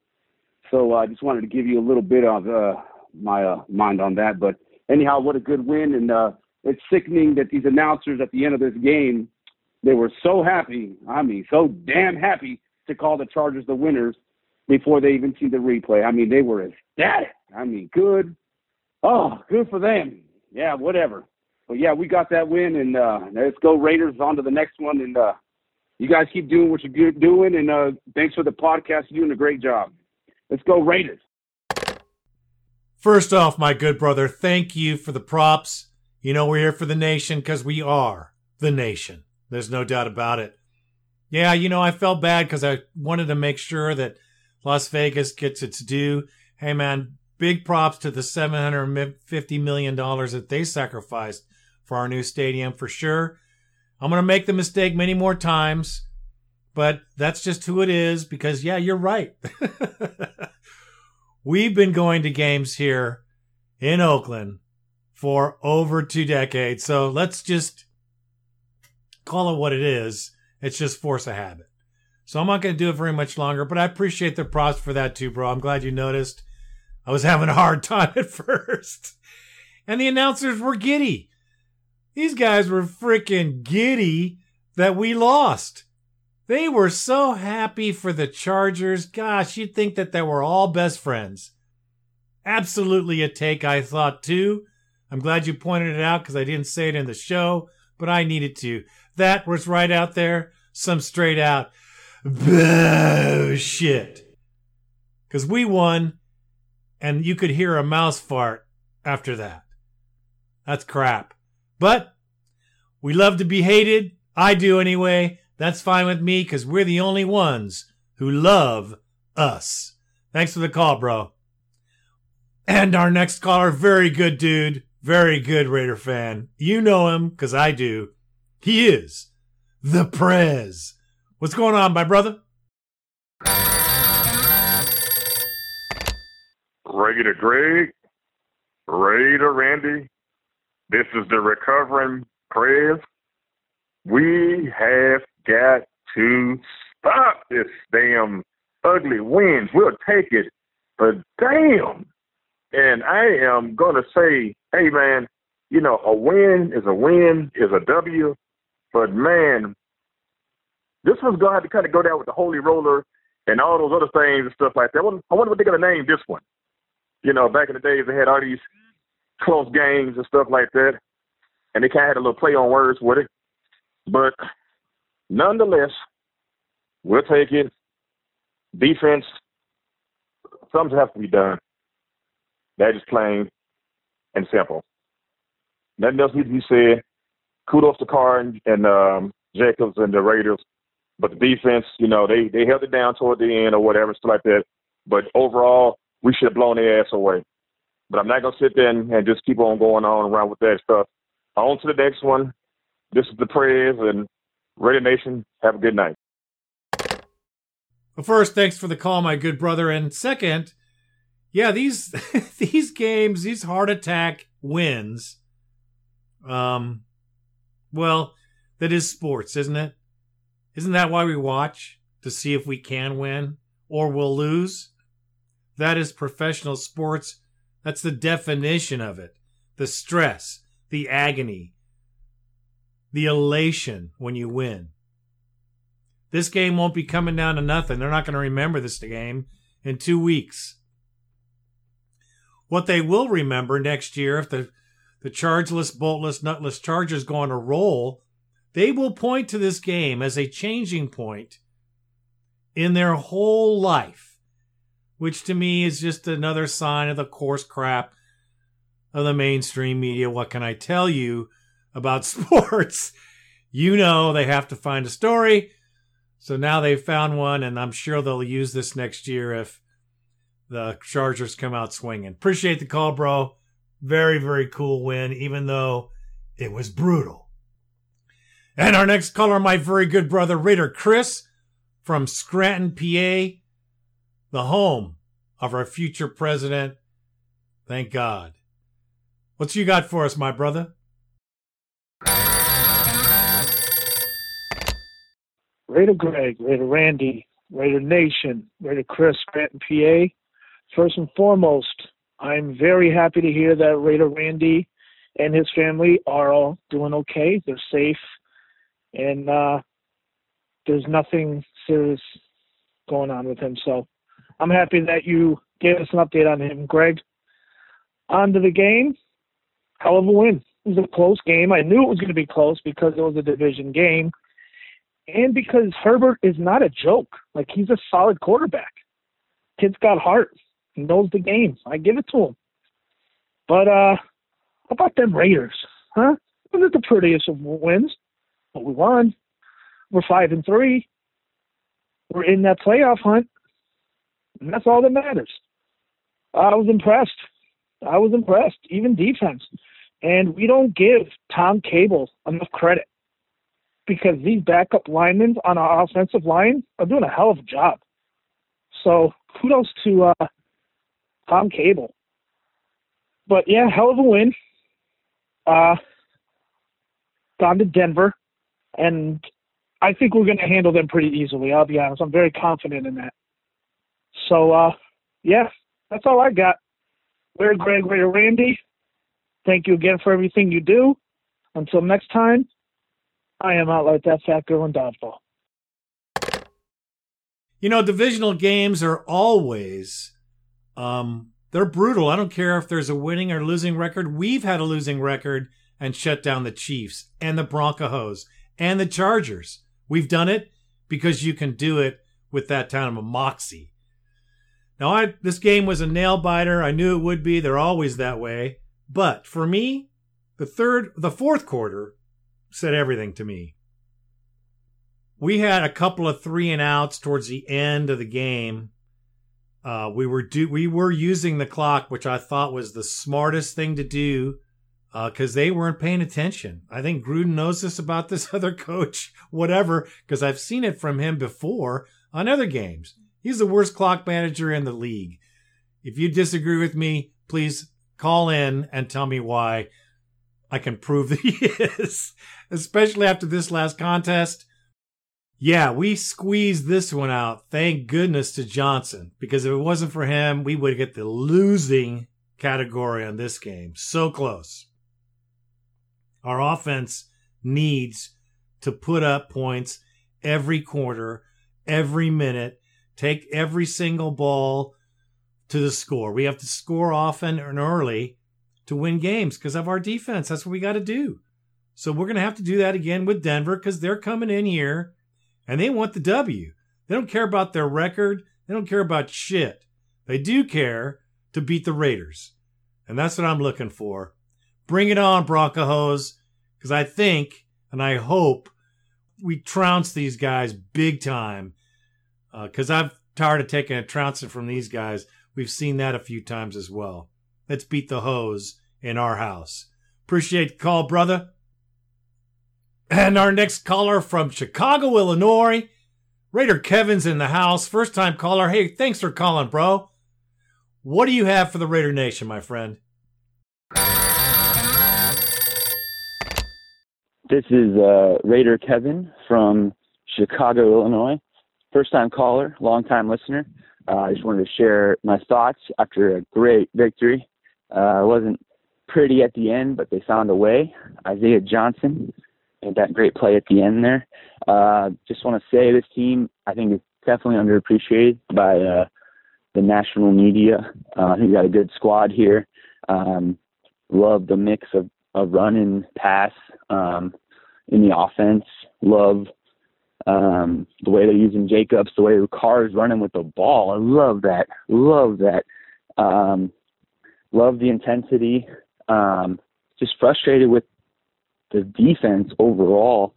So uh, I just wanted to give you a little bit of uh, my uh, mind on that. But anyhow, what a good win, and uh, it's sickening that these announcers at the end of this game they were so happy. I mean, so damn happy to call the Chargers the winners before they even see the replay. I mean, they were ecstatic. I mean, good. Oh, good for them. Yeah, whatever. But yeah, we got that win, and uh, let's go Raiders on to the next one. And uh, you guys keep doing what you're doing, and uh, thanks for the podcast. You're doing a great job. Let's go Raiders. First off, my good brother, thank you for the props. You know, we're here for the nation because we are the nation. There's no doubt about it. Yeah, you know, I felt bad because I wanted to make sure that Las Vegas gets its due. Hey, man, big props to the $750 million that they sacrificed for our new stadium for sure. I'm going to make the mistake many more times, but that's just who it is because, yeah, you're right. (laughs) We've been going to games here in Oakland for over two decades. So let's just call it what it is. It's just force a habit. So I'm not going to do it very much longer, but I appreciate the props for that too, bro. I'm glad you noticed. I was (laughs) having a hard time at first. And the announcers were giddy. These guys were freaking giddy that we lost. They were so happy for the Chargers. Gosh, you'd think that they were all best friends. Absolutely a take, I thought too. I'm glad you pointed it out because I didn't say it in the show, but I needed to. That was right out there. Some straight out bullshit. Because we won, and you could hear a mouse fart after that. That's crap. But we love to be hated. I do anyway. That's fine with me because we're the only ones who love us. Thanks for the call, bro. And our next caller, very good dude. Very good Raider fan. You know him because I do. He is the Prez. What's going on, my brother? Raider Greg, to Randy. This is the recovering Prez. We have got to stop this damn ugly winds. We'll take it, but damn. And I am going to say, hey, man, you know, a win is a win, is a W. But, man, this one's to have to kind of go down with the Holy Roller and all those other things and stuff like that. I wonder, what they're to name this one. You know, back in the days, they had all these close games and stuff like that. and they kind of had a little play on words with it. But nonetheless, we'll take it. Defense, something has to be done. That is plain and simple. Nothing else needs to be said. Kudos to Carr and, and um, Jacobs and the Raiders. But the defense, you know, they, they held it down toward the end or whatever, stuff like that. But overall, we should have blown their ass away. But I'm not going to sit there and, and just keep on going on around with that stuff. On to the next one. This is the prayers and Raider Nation. Have a good night. Well, first, thanks for the call, my good brother. And second, yeah, these (laughs) these games, these heart attack wins. Um, well, that is sports, isn't it? Isn't that why we watch to see if we can win or we'll lose? That is professional sports. That's the definition of it. The stress, the agony, the elation when you win. This game won't be coming down to nothing. They're not going to remember this game in two weeks. What they will remember next year, if the, the chargeless, boltless, nutless Chargers go on a roll, they will point to this game as a changing point in their whole life, which to me is just another sign of the coarse crap of the mainstream media. What can I tell you about (laughs) sports? You know they have to find a story. So now they've found one, and I'm sure they'll use this next year if the Chargers come out swinging. Appreciate the call, bro. Very, very cool win, even though it was brutal. And our next caller, my very good brother, Raider Chris from Scranton, PA, the home of our future president. Thank God. What's you got for us, my brother? Raider Greg, Raider Randy, Raider Nation, Raider Chris, Scranton, PA. First and foremost, I'm very happy to hear that Raider Randy and his family are all doing okay. They're safe, and uh, there's nothing serious going on with him. So I'm happy that you gave us an update on him, Greg. On to the game. Hell of a win. It was a close game. I knew it was going to be close because it was a division game and because Herbert is not a joke. Like he's a solid quarterback. Kid's got heart. Knows the game. I give it to him. But uh how about them Raiders? Huh? Wasn't the prettiest of wins, but we won. We're five and three. We're in that playoff hunt. And that's all that matters. I was impressed. I was impressed. Even defense. And we don't give Tom Cable enough credit because these backup linemen on our offensive line are doing a hell of a job. So kudos to uh, Tom Cable. But yeah, hell of a win. Uh, gone to Denver, and I think we're going to handle them pretty easily. I'll be honest. I'm very confident in that. So uh, yeah, that's all I got. Where Greg, where Randy. Thank you again for everything you do. Until next time, I am out like that fat girl in dodgeball. You know, divisional games are always um they're brutal. I don't care if there's a winning or losing record. We've had a losing record and shut down the Chiefs and the Broncos and the Chargers. We've done it because you can do it with that kind of a moxie. Now, I, this game was a nail biter. I knew it would be. They're always that way. But for me, the third, the fourth quarter said everything to me. We had a couple of three and outs towards the end of the game. Uh, we were do we were using the clock, which I thought was the smartest thing to do, because uh, they weren't paying attention. I think Gruden knows this about this (laughs) other coach, whatever, because I've seen it from him before on other games. He's the worst clock manager in the league. If you disagree with me, please call in and tell me why. I can prove that (laughs) he is, especially after this last contest. Yeah, we squeezed this one out. Thank goodness to Johnson, because if it wasn't for him, we would get the losing category on this game. So close. Our offense needs to put up points every quarter, every minute, take every single ball to the score. We have to score often and early to win games because of our defense. That's what we got to do. So we're going to have to do that again with Denver because they're coming in here and they want the W. They don't care about their record. They don't care about shit. They do care to beat the Raiders. And that's what I'm looking for. Bring it on, Broncos, because I think and I hope we trounce these guys big time. Because uh, I'm tired of taking a trouncing from these guys. We've seen that a few times as well. Let's beat the hose in our house. Appreciate the call, brother. And our next caller from Chicago, Illinois. Raider Kevin's in the house. First time caller. Hey, thanks for calling, bro. What do you have for the Raider Nation, my friend? This is uh, Raider Kevin from Chicago, Illinois. First time caller, long time listener. Uh, I just wanted to share my thoughts after a great victory. Uh, it wasn't pretty at the end, but they found a way. Isaiah Johnson that great play at the end there. Uh, just want to say this team, I think, is definitely underappreciated by uh, the national media. Uh, I think we got a good squad here. Um, love the mix of, of run and pass um, in the offense. Love um, the way they're using Jacobs, the way the Carr is running with the ball. I love that. Love that. Um, love the intensity. Um, just frustrated with the defense overall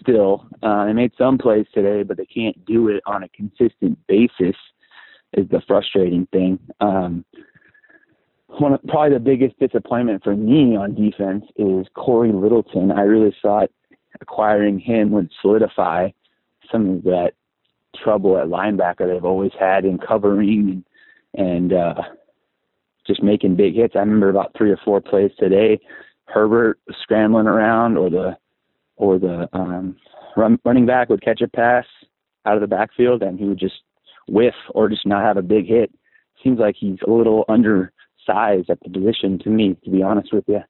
still. Uh, they made some plays today, but they can't do it on a consistent basis is the frustrating thing. Um, one of, probably the biggest disappointment for me on defense is Cory Littleton. I really thought acquiring him would solidify some of that trouble at linebacker they've always had in covering and, and uh, just making big hits. I remember about three or four plays today. Herbert scrambling around, or the or the um, run, running back would catch a pass out of the backfield, and he would just whiff or just not have a big hit. Seems like he's a little undersized at the position to me, to be honest with you.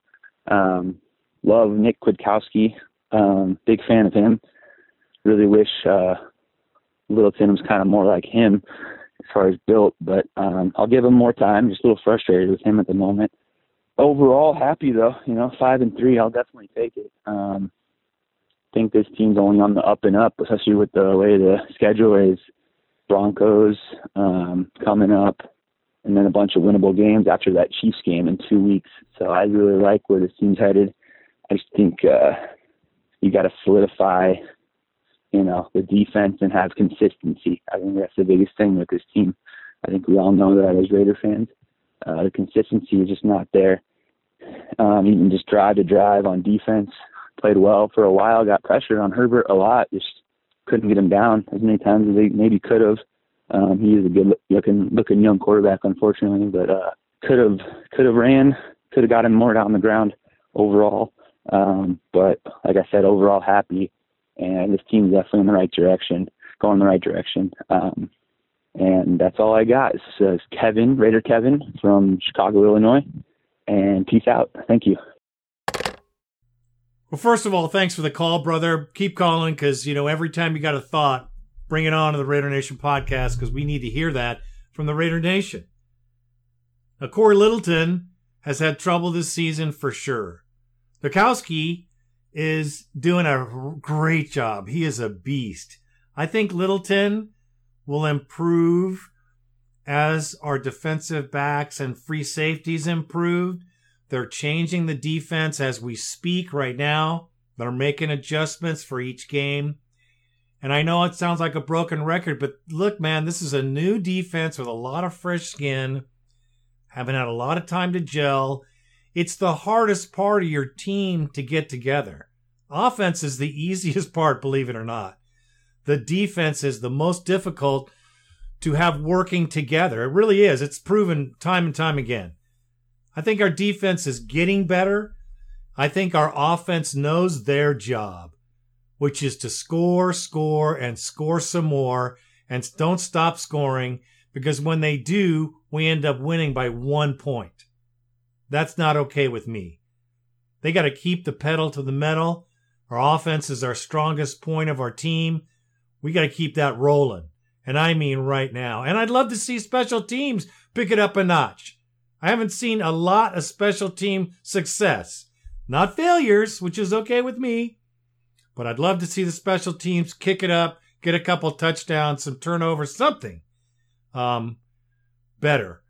Um, love Nick Kwiatkowski. Um, big fan of him. Really wish uh, Littleton was kind of more like him as far as built, but um, I'll give him more time. Just a little frustrated with him at the moment. Overall, happy though. You know, five and three, I'll definitely take it. Um, think this team's only on the up and up, especially with the way the schedule is. Broncos um, coming up, and then a bunch of winnable games after that Chiefs game in two weeks. So I really like where this team's headed. I just think uh, you got to solidify, you know, the defense and have consistency. I think that's the biggest thing with this team. I think we all know that as Raider fans. Uh, the consistency is just not there. Um, even just drive to drive on defense. Played well for a while. Got pressure on Herbert a lot. Just couldn't get him down as many times as they maybe could have. Um, he is a good looking looking young quarterback, unfortunately, but uh, could have could have ran, could have got him more down the ground overall. Um, but like I said, overall happy, and this team's definitely in the right direction, going in the right direction. Um, and that's all I got. This is Kevin, Raider Kevin from Chicago, Illinois. And peace out. Thank you. Well, first of all, thanks for the call, brother. Keep calling because, you know, every time you got a thought, bring it on to the Raider Nation podcast because we need to hear that from the Raider Nation. Now, Cory Littleton has had trouble this season for sure. Kwiatkowski is doing a great job. He is a beast. I think Littleton will improve as our defensive backs and free safeties improved. They're changing the defense as we speak right now. They're making adjustments for each game. And I know it sounds like a broken record, but look, man, this is a new defense with a lot of fresh skin, haven't had a lot of time to gel. It's the hardest part of your team to get together. Offense is the (laughs) easiest part, believe it or not the defense is the most difficult to have working together. It really is. It's proven time and time again. I think our defense is getting better. I think our offense knows their job, which is to score, score, and score some more, and don't stop scoring because when they do, we end up winning by one point. That's not okay with me. They got to keep the pedal to the metal. Our offense is our strongest point of our team. We got to keep that rolling. And I mean right now. And I'd love to see special teams pick it up a notch. I haven't seen a lot of special team success. Not failures, which is okay with me. But I'd love to see the special teams kick it up, get a couple touchdowns, some turnovers, something um, better.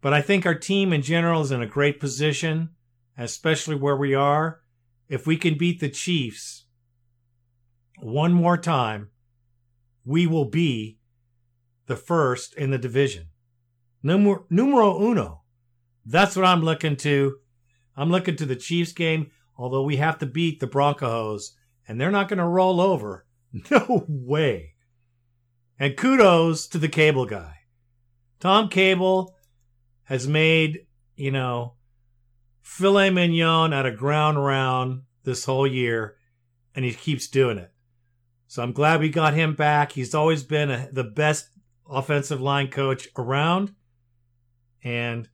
But I think our team in general is in a great position, especially where we are. If we can beat the Chiefs one more time, we will be the first in the division. Numero, numero uno. That's what I'm looking to. I'm looking to the Chiefs game, although we have to beat the Broncos, and they're not going to roll over. (laughs) No way. And kudos to the cable guy. Tom Cable has made, you know, filet mignon out of ground round this whole year, and he keeps doing it. So I'm glad we got him back. He's always been a, the best offensive line coach around, and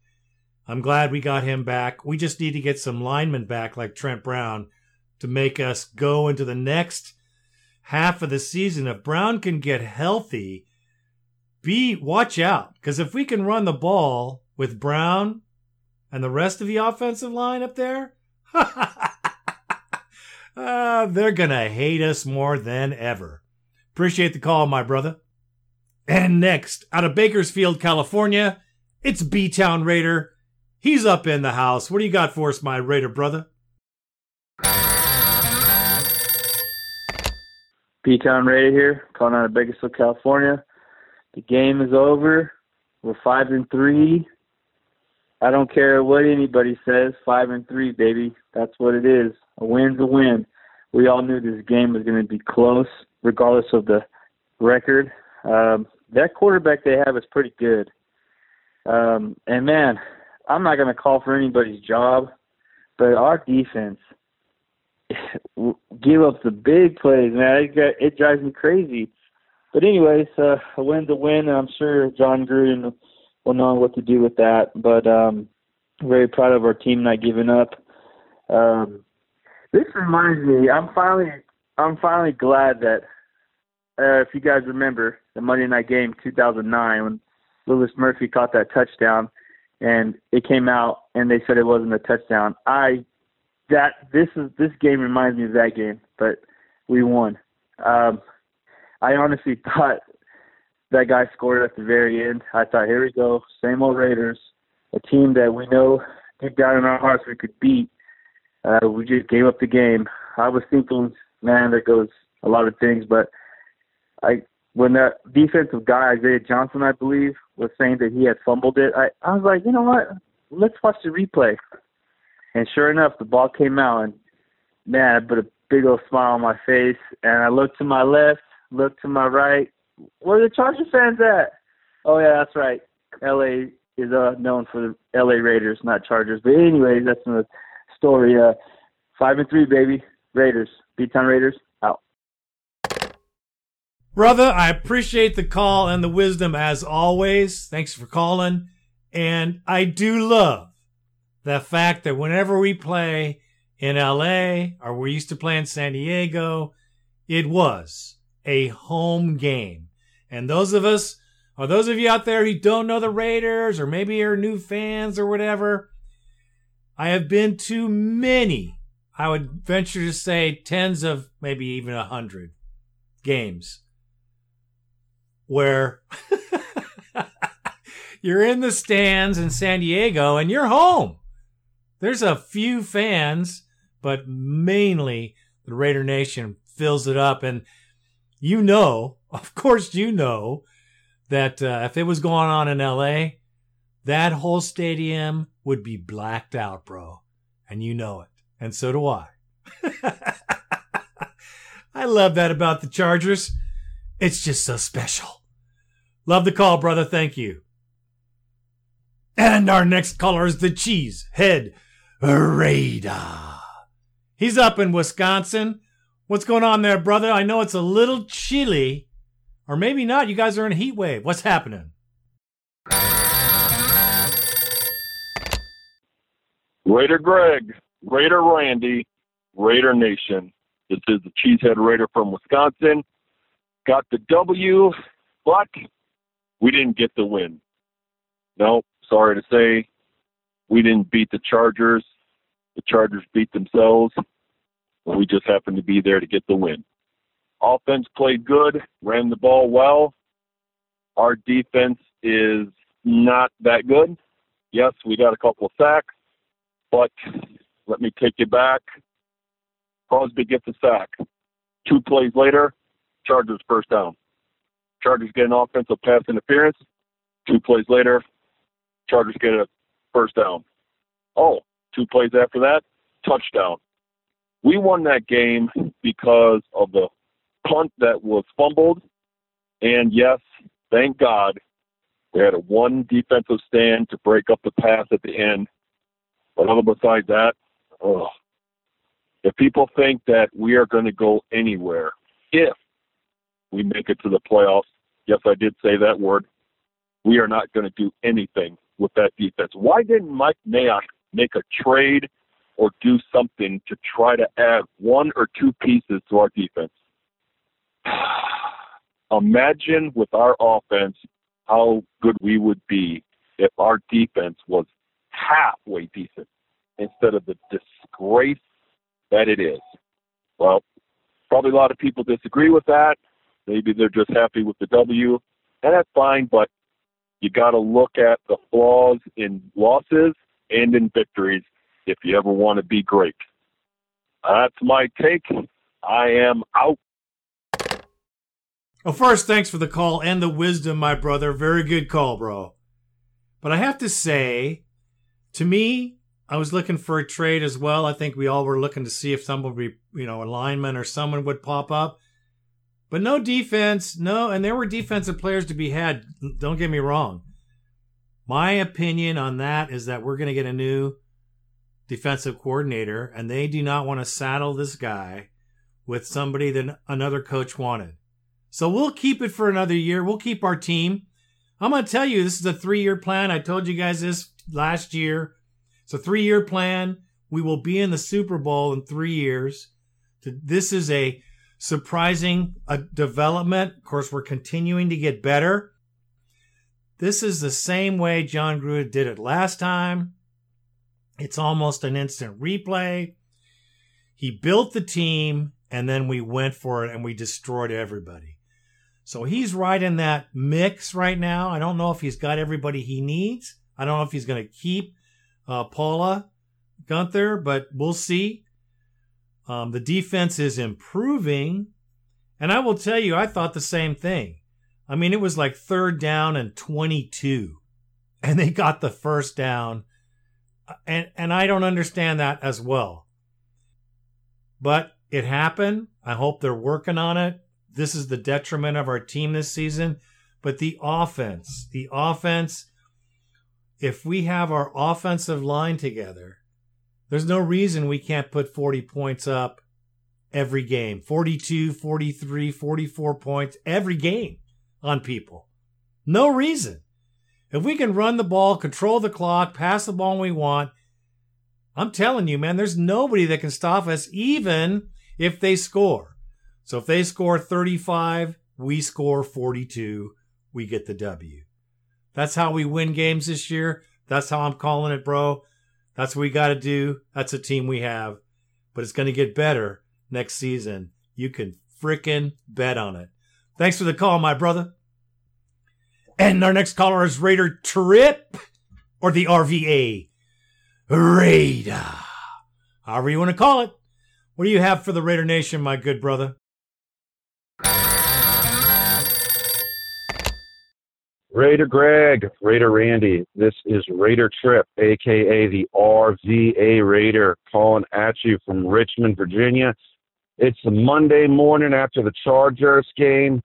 I'm glad we got him back. We just need to get some linemen back like Trent Brown to make us go into the next half of the season. If Brown can get healthy, be watch out because if we can run the ball with Brown and the rest of the offensive line up there, (laughs) uh, they're gonna hate us more than ever. Appreciate the call, my brother. And next, out of Bakersfield, California, it's B Town Raider. He's up in the house. What do you got for us, my Raider brother? B Town Raider here, calling out of Bakersfield, California. The game is over. We're five and three. I don't care what anybody says. Five and three, baby. That's what it is. A win's a win. We all knew this game was going to be close, regardless of the record. Um, that quarterback they have is pretty good. Um, and man, I'm not going to call for anybody's job, but our defense (sighs) give up the big plays, man. It, got, it drives me crazy. But anyways, uh, a win's a win, and I'm sure Jon Gruden will know what to do with that. But um, very proud of our team not giving up. Um, this reminds me, I'm finally, I'm finally glad that uh, if you guys remember the Monday night game 2009 when Louis Murphy caught that touchdown, and it came out and they said it wasn't a touchdown. I that this is this game reminds me of that game, but we won. Um, I honestly (laughs) thought that guy scored at the very end. I thought, here we go, same old Raiders, a team that we know deep down in our hearts we could beat. Uh, we just gave up the game. I was thinking, man, there goes a lot of things, but I when that defensive guy Isaiah Johnson, I believe, was saying that he had fumbled it, I I was like, you know what? Let's watch the replay. And sure enough, the ball came out, and man, I put a big old smile on my face. And I looked to my left, looked to my right. Where the Chargers fans at? Oh yeah, that's right. L.A. is uh, known for the L.A. Raiders, not Chargers. But anyways, that's the story. Uh, five and three, baby. Raiders, B-Town Raiders, out. Brother, I appreciate the call and the wisdom as always. Thanks for calling. And I do love the fact that whenever we play in LA or we used to play in San Diego, it was a home game. And those of us, or those of you out there who don't know the Raiders, or maybe are new fans or whatever, I have been to many, I would venture to say tens of maybe even a hundred games where (laughs) you're in the stands in San Diego and you're home. There's a few fans, but mainly the Raider Nation fills it up. And you know, (laughs) of course, you know that uh, if it was going on in LA, that whole stadium would be blacked out, bro. And you know it. And so do I. (laughs) I love that about the Chargers. It's just so special. Love the call, brother. Thank you. And our next caller is the Cheese Head Raider. He's up in Wisconsin. What's going on there, brother? I know it's a little chilly, or maybe not. You guys are in a heat wave. What's happening? Raider Greg, Raider Randy, Raider Nation. This is the Cheesehead Raider from Wisconsin. Got the W, but we didn't get the win. No, sorry to say, we didn't beat the Chargers. The Chargers beat themselves. and We just happened to be there to get the win. Offense played good, ran the ball well. Our defense is not that good. Yes, we got a couple of sacks, but let me take you back. Crosby gets a sack. Two plays later, Chargers first down. Chargers get an offensive pass interference. Two plays later, Chargers get a first down. Oh, two plays after that, touchdown. We won that game because of the punt that was fumbled. And yes, thank God, we had a one defensive stand to break up the pass at the end. But other besides that, oh, if people think that we are going to go anywhere, if we make it to the playoffs, yes, I did say that word, we are not going to do anything with that defense. Why didn't Mike Mayock make a trade or do something to try to add one or two pieces to our defense? (sighs) Imagine with our offense how good we would be if our defense was halfway decent instead of the disgrace that it is. Well, probably a lot of people disagree with that. Maybe they're just happy with the W, and that's fine, but you got to look at the flaws in losses and in victories if you ever want to be great. That's my take. I am out. Well, first, thanks for the call and the wisdom, my brother. Very good call, bro. But I have to say, to me, I was looking for a trade as well. I think we all were looking to see if be, you know, a lineman or someone would pop up. But no defense, no, and there were defensive players to be had. Don't get me wrong. My opinion on that is that we're going to get a new defensive coordinator, and they do not want to saddle this guy with somebody that another coach wanted. So we'll keep it for another year. We'll keep our team. I'm going to tell you, this is a three year plan. I told you guys this last year. It's a three year plan. We will be in the Super Bowl in three years. This is a surprising uh, development. Of course, we're continuing to get better. This is the same way Jon Gruden did it last time. It's almost an instant replay. He built the team and then we went for it and we destroyed everybody. So he's right in that mix right now. I don't know if he's got everybody he needs. I don't know if he's going to keep uh, Paul Guenther, but we'll see. Um, the defense is improving. And I will tell you, I thought the same thing. I mean, it was like third down and 22, (laughs) and they got the first down. And, and I don't understand that as well. But it happened. I hope they're working on it. This is the detriment of our team this season. But the offense, the offense, if we have our offensive line together, there's no reason we can't put 40 points up every game 42, 43, 44 points every game on people. No reason. If we can run the ball, control the clock, pass the ball when we want, I'm telling you, man, there's nobody that can stop us, even if they score. So if they score 35, we score 42, we get the W. That's how we win games this year. That's how I'm calling it, bro. That's what we got to do. That's a team we have. But it's going to get better next season. You can frickin' bet on it. Thanks for the call, my brother. And our next caller is Raider Trip or the RVA. Raider. However you want to call it. What do you have for the Raider Nation, my good brother? Raider Greg, Raider Randy. This is Raider Trip, aka the RVA Raider, calling at you from Richmond, Virginia. It's a Monday morning after the Chargers game.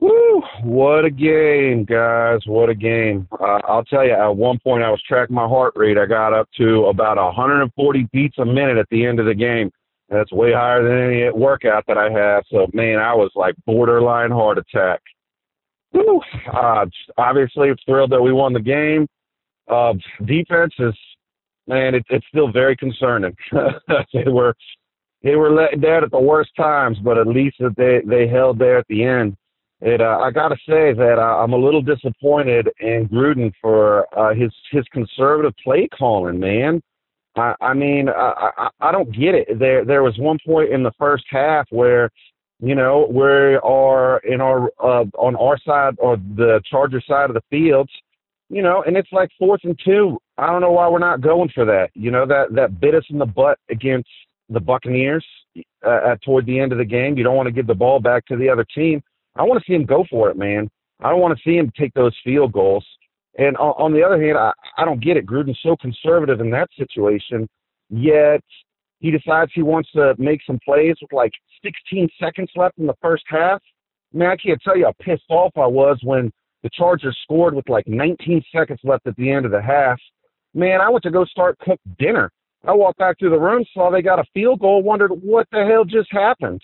Woo! What a game, guys! What a game! Uh, I'll tell you, at one point I was tracking my heart rate. I got up to about 140 beats a minute at the end of the game. That's way higher than any workout that I have. So, man, I was like borderline heart attack. Woo. Uh, obviously, thrilled that we won the game. Uh, defense is, man, it, it's still very concerning. (laughs) they were they were let down at the worst times, but at least that they they held there at the end. It, uh, I got to say that uh, I'm a little disappointed in Gruden for uh, his his conservative play calling. Man, I, I mean, I, I I don't get it. There there was one point in the first half where, you know, we are in our uh, on our side or the Charger side of the fields. you know, and it's like fourth and two. I don't know why we're not going for that. You know that that bit us in the butt against the Buccaneers uh, at toward the end of the game. You don't want to give the ball back to the other team. I want to see him go for it, man. I don't want to see him take those field goals. And on, on the other hand, I, I don't get it. Gruden's so conservative in that situation, yet he decides he wants to make some plays with like 16 seconds left in the first half. Man, I can't tell you how pissed off I was when the Chargers scored with like 19 seconds left at the end of the half. Man, I went to go start cook dinner. I walked back to the room, saw they got a field goal, wondered what the hell just happened.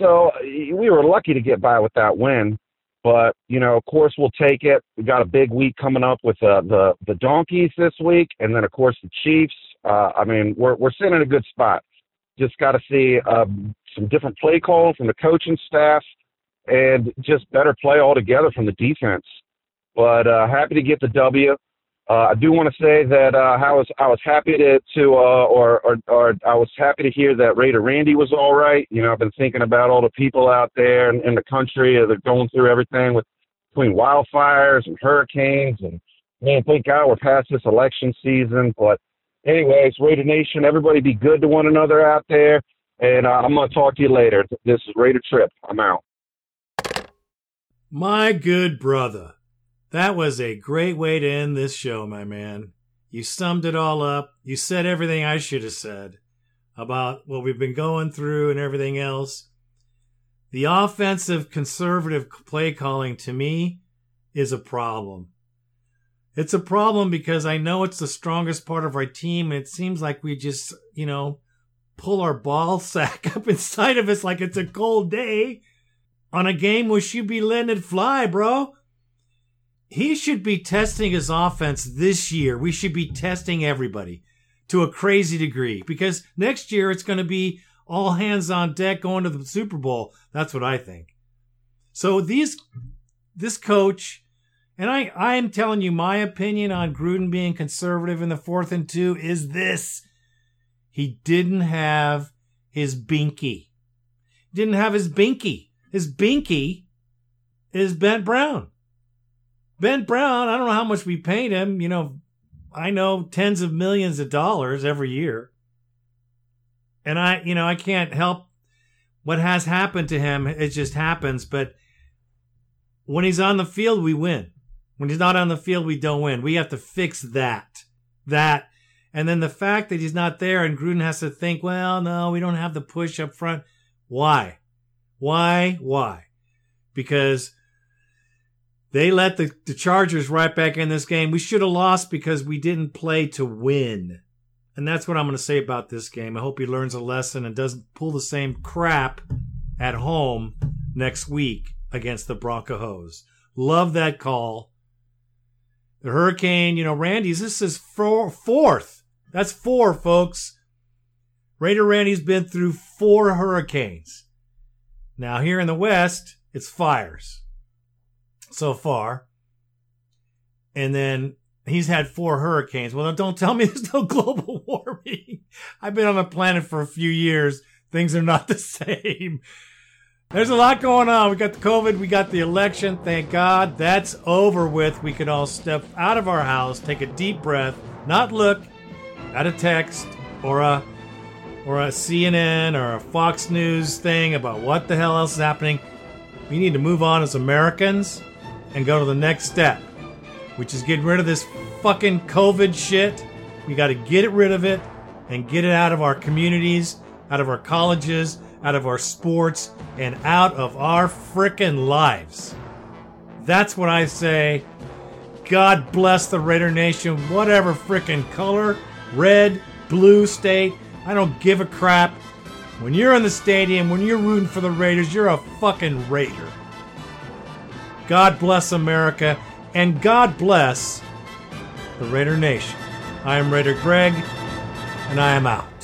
So we were lucky to get by with that win. But you know, of course, we'll take it. We got a big week coming up with uh, the the Donkeys this week, and then of course the Chiefs. Uh, I mean, we're we're sitting in a good spot. Just got to see um, some different play calls from the coaching staff, and just better play altogether from the defense. But uh, happy to get the W. Uh, I do want to say that uh, I was I was happy to to uh, or, or or I was happy to hear that Raider Randy was all right. You know, I've been thinking about all the people out there in, in the country that are going through everything with between wildfires and hurricanes and man, thank God we're past this election season. But anyways, Raider Nation, everybody be good to one another out there. And uh, I'm gonna talk to you later. This is Raider Trip. I'm out. My good brother. That was a great way to end this show, my man. You summed it all up. You said everything I should have said about what we've been going through and everything else. The offensive conservative play calling to me is a problem. It's a problem because I know it's the strongest part of our team. And it seems like we just, you know, pull our ball (laughs) sack up inside of us like it's a cold day on a game we should be letting it fly, bro he should be testing his offense this year. We should be testing everybody to a crazy degree because next year it's going to be all hands on deck going to the Super Bowl. That's what I think. So these, this coach, and I, I am telling you my opinion on Gruden being conservative in the fourth and two is this. He didn't have his binky. Didn't have his binky. His binky is Trent Brown. Trent Brown, I don't know how much we paid him. You know, I know tens of millions of dollars every year. And I, you know, I can't help what has happened to him. It just happens. But when he's on the field, we win. When he's not on the field, we don't win. We have to fix that. That. And then the fact that he's not there and Gruden has to think, well, no, we don't have the push up front. Why? Why? Why? Because they let the, the Chargers right back in this game. We should have lost because we didn't play to win. And that's what I'm going to say about this game. I hope he learns a lesson and doesn't pull the same crap at home next week against the Broncos. Love that call. The Hurricane, you know, Randy's, this is four, fourth. That's four, folks. Raider Randy's been through four hurricanes. Now, here in the West, it's fires so far. And then he's had four hurricanes. Well, don't tell me (laughs) there's no global warming. I've been on the planet for a few years. Things are not the (laughs) same. There's a lot going on. We got the COVID, we got the election. Thank God that's over with. We can all step out of our house, take a deep breath, not look at a text or a or a CNN or a Fox News thing about what the hell else is happening. We need to move on as Americans and go to the next step, which is getting rid of this fucking COVID shit. We got to get rid of it and get it out of our communities, out of our colleges, out of our sports, and out of our frickin' lives. That's what I say. God bless the Raider Nation, whatever frickin' color, red, blue state. I don't give a crap. When you're in the stadium, when you're rooting for the Raiders, you're a fucking Raider. God bless America, and God bless the Raider Nation. I am Raider Greg, and I am out.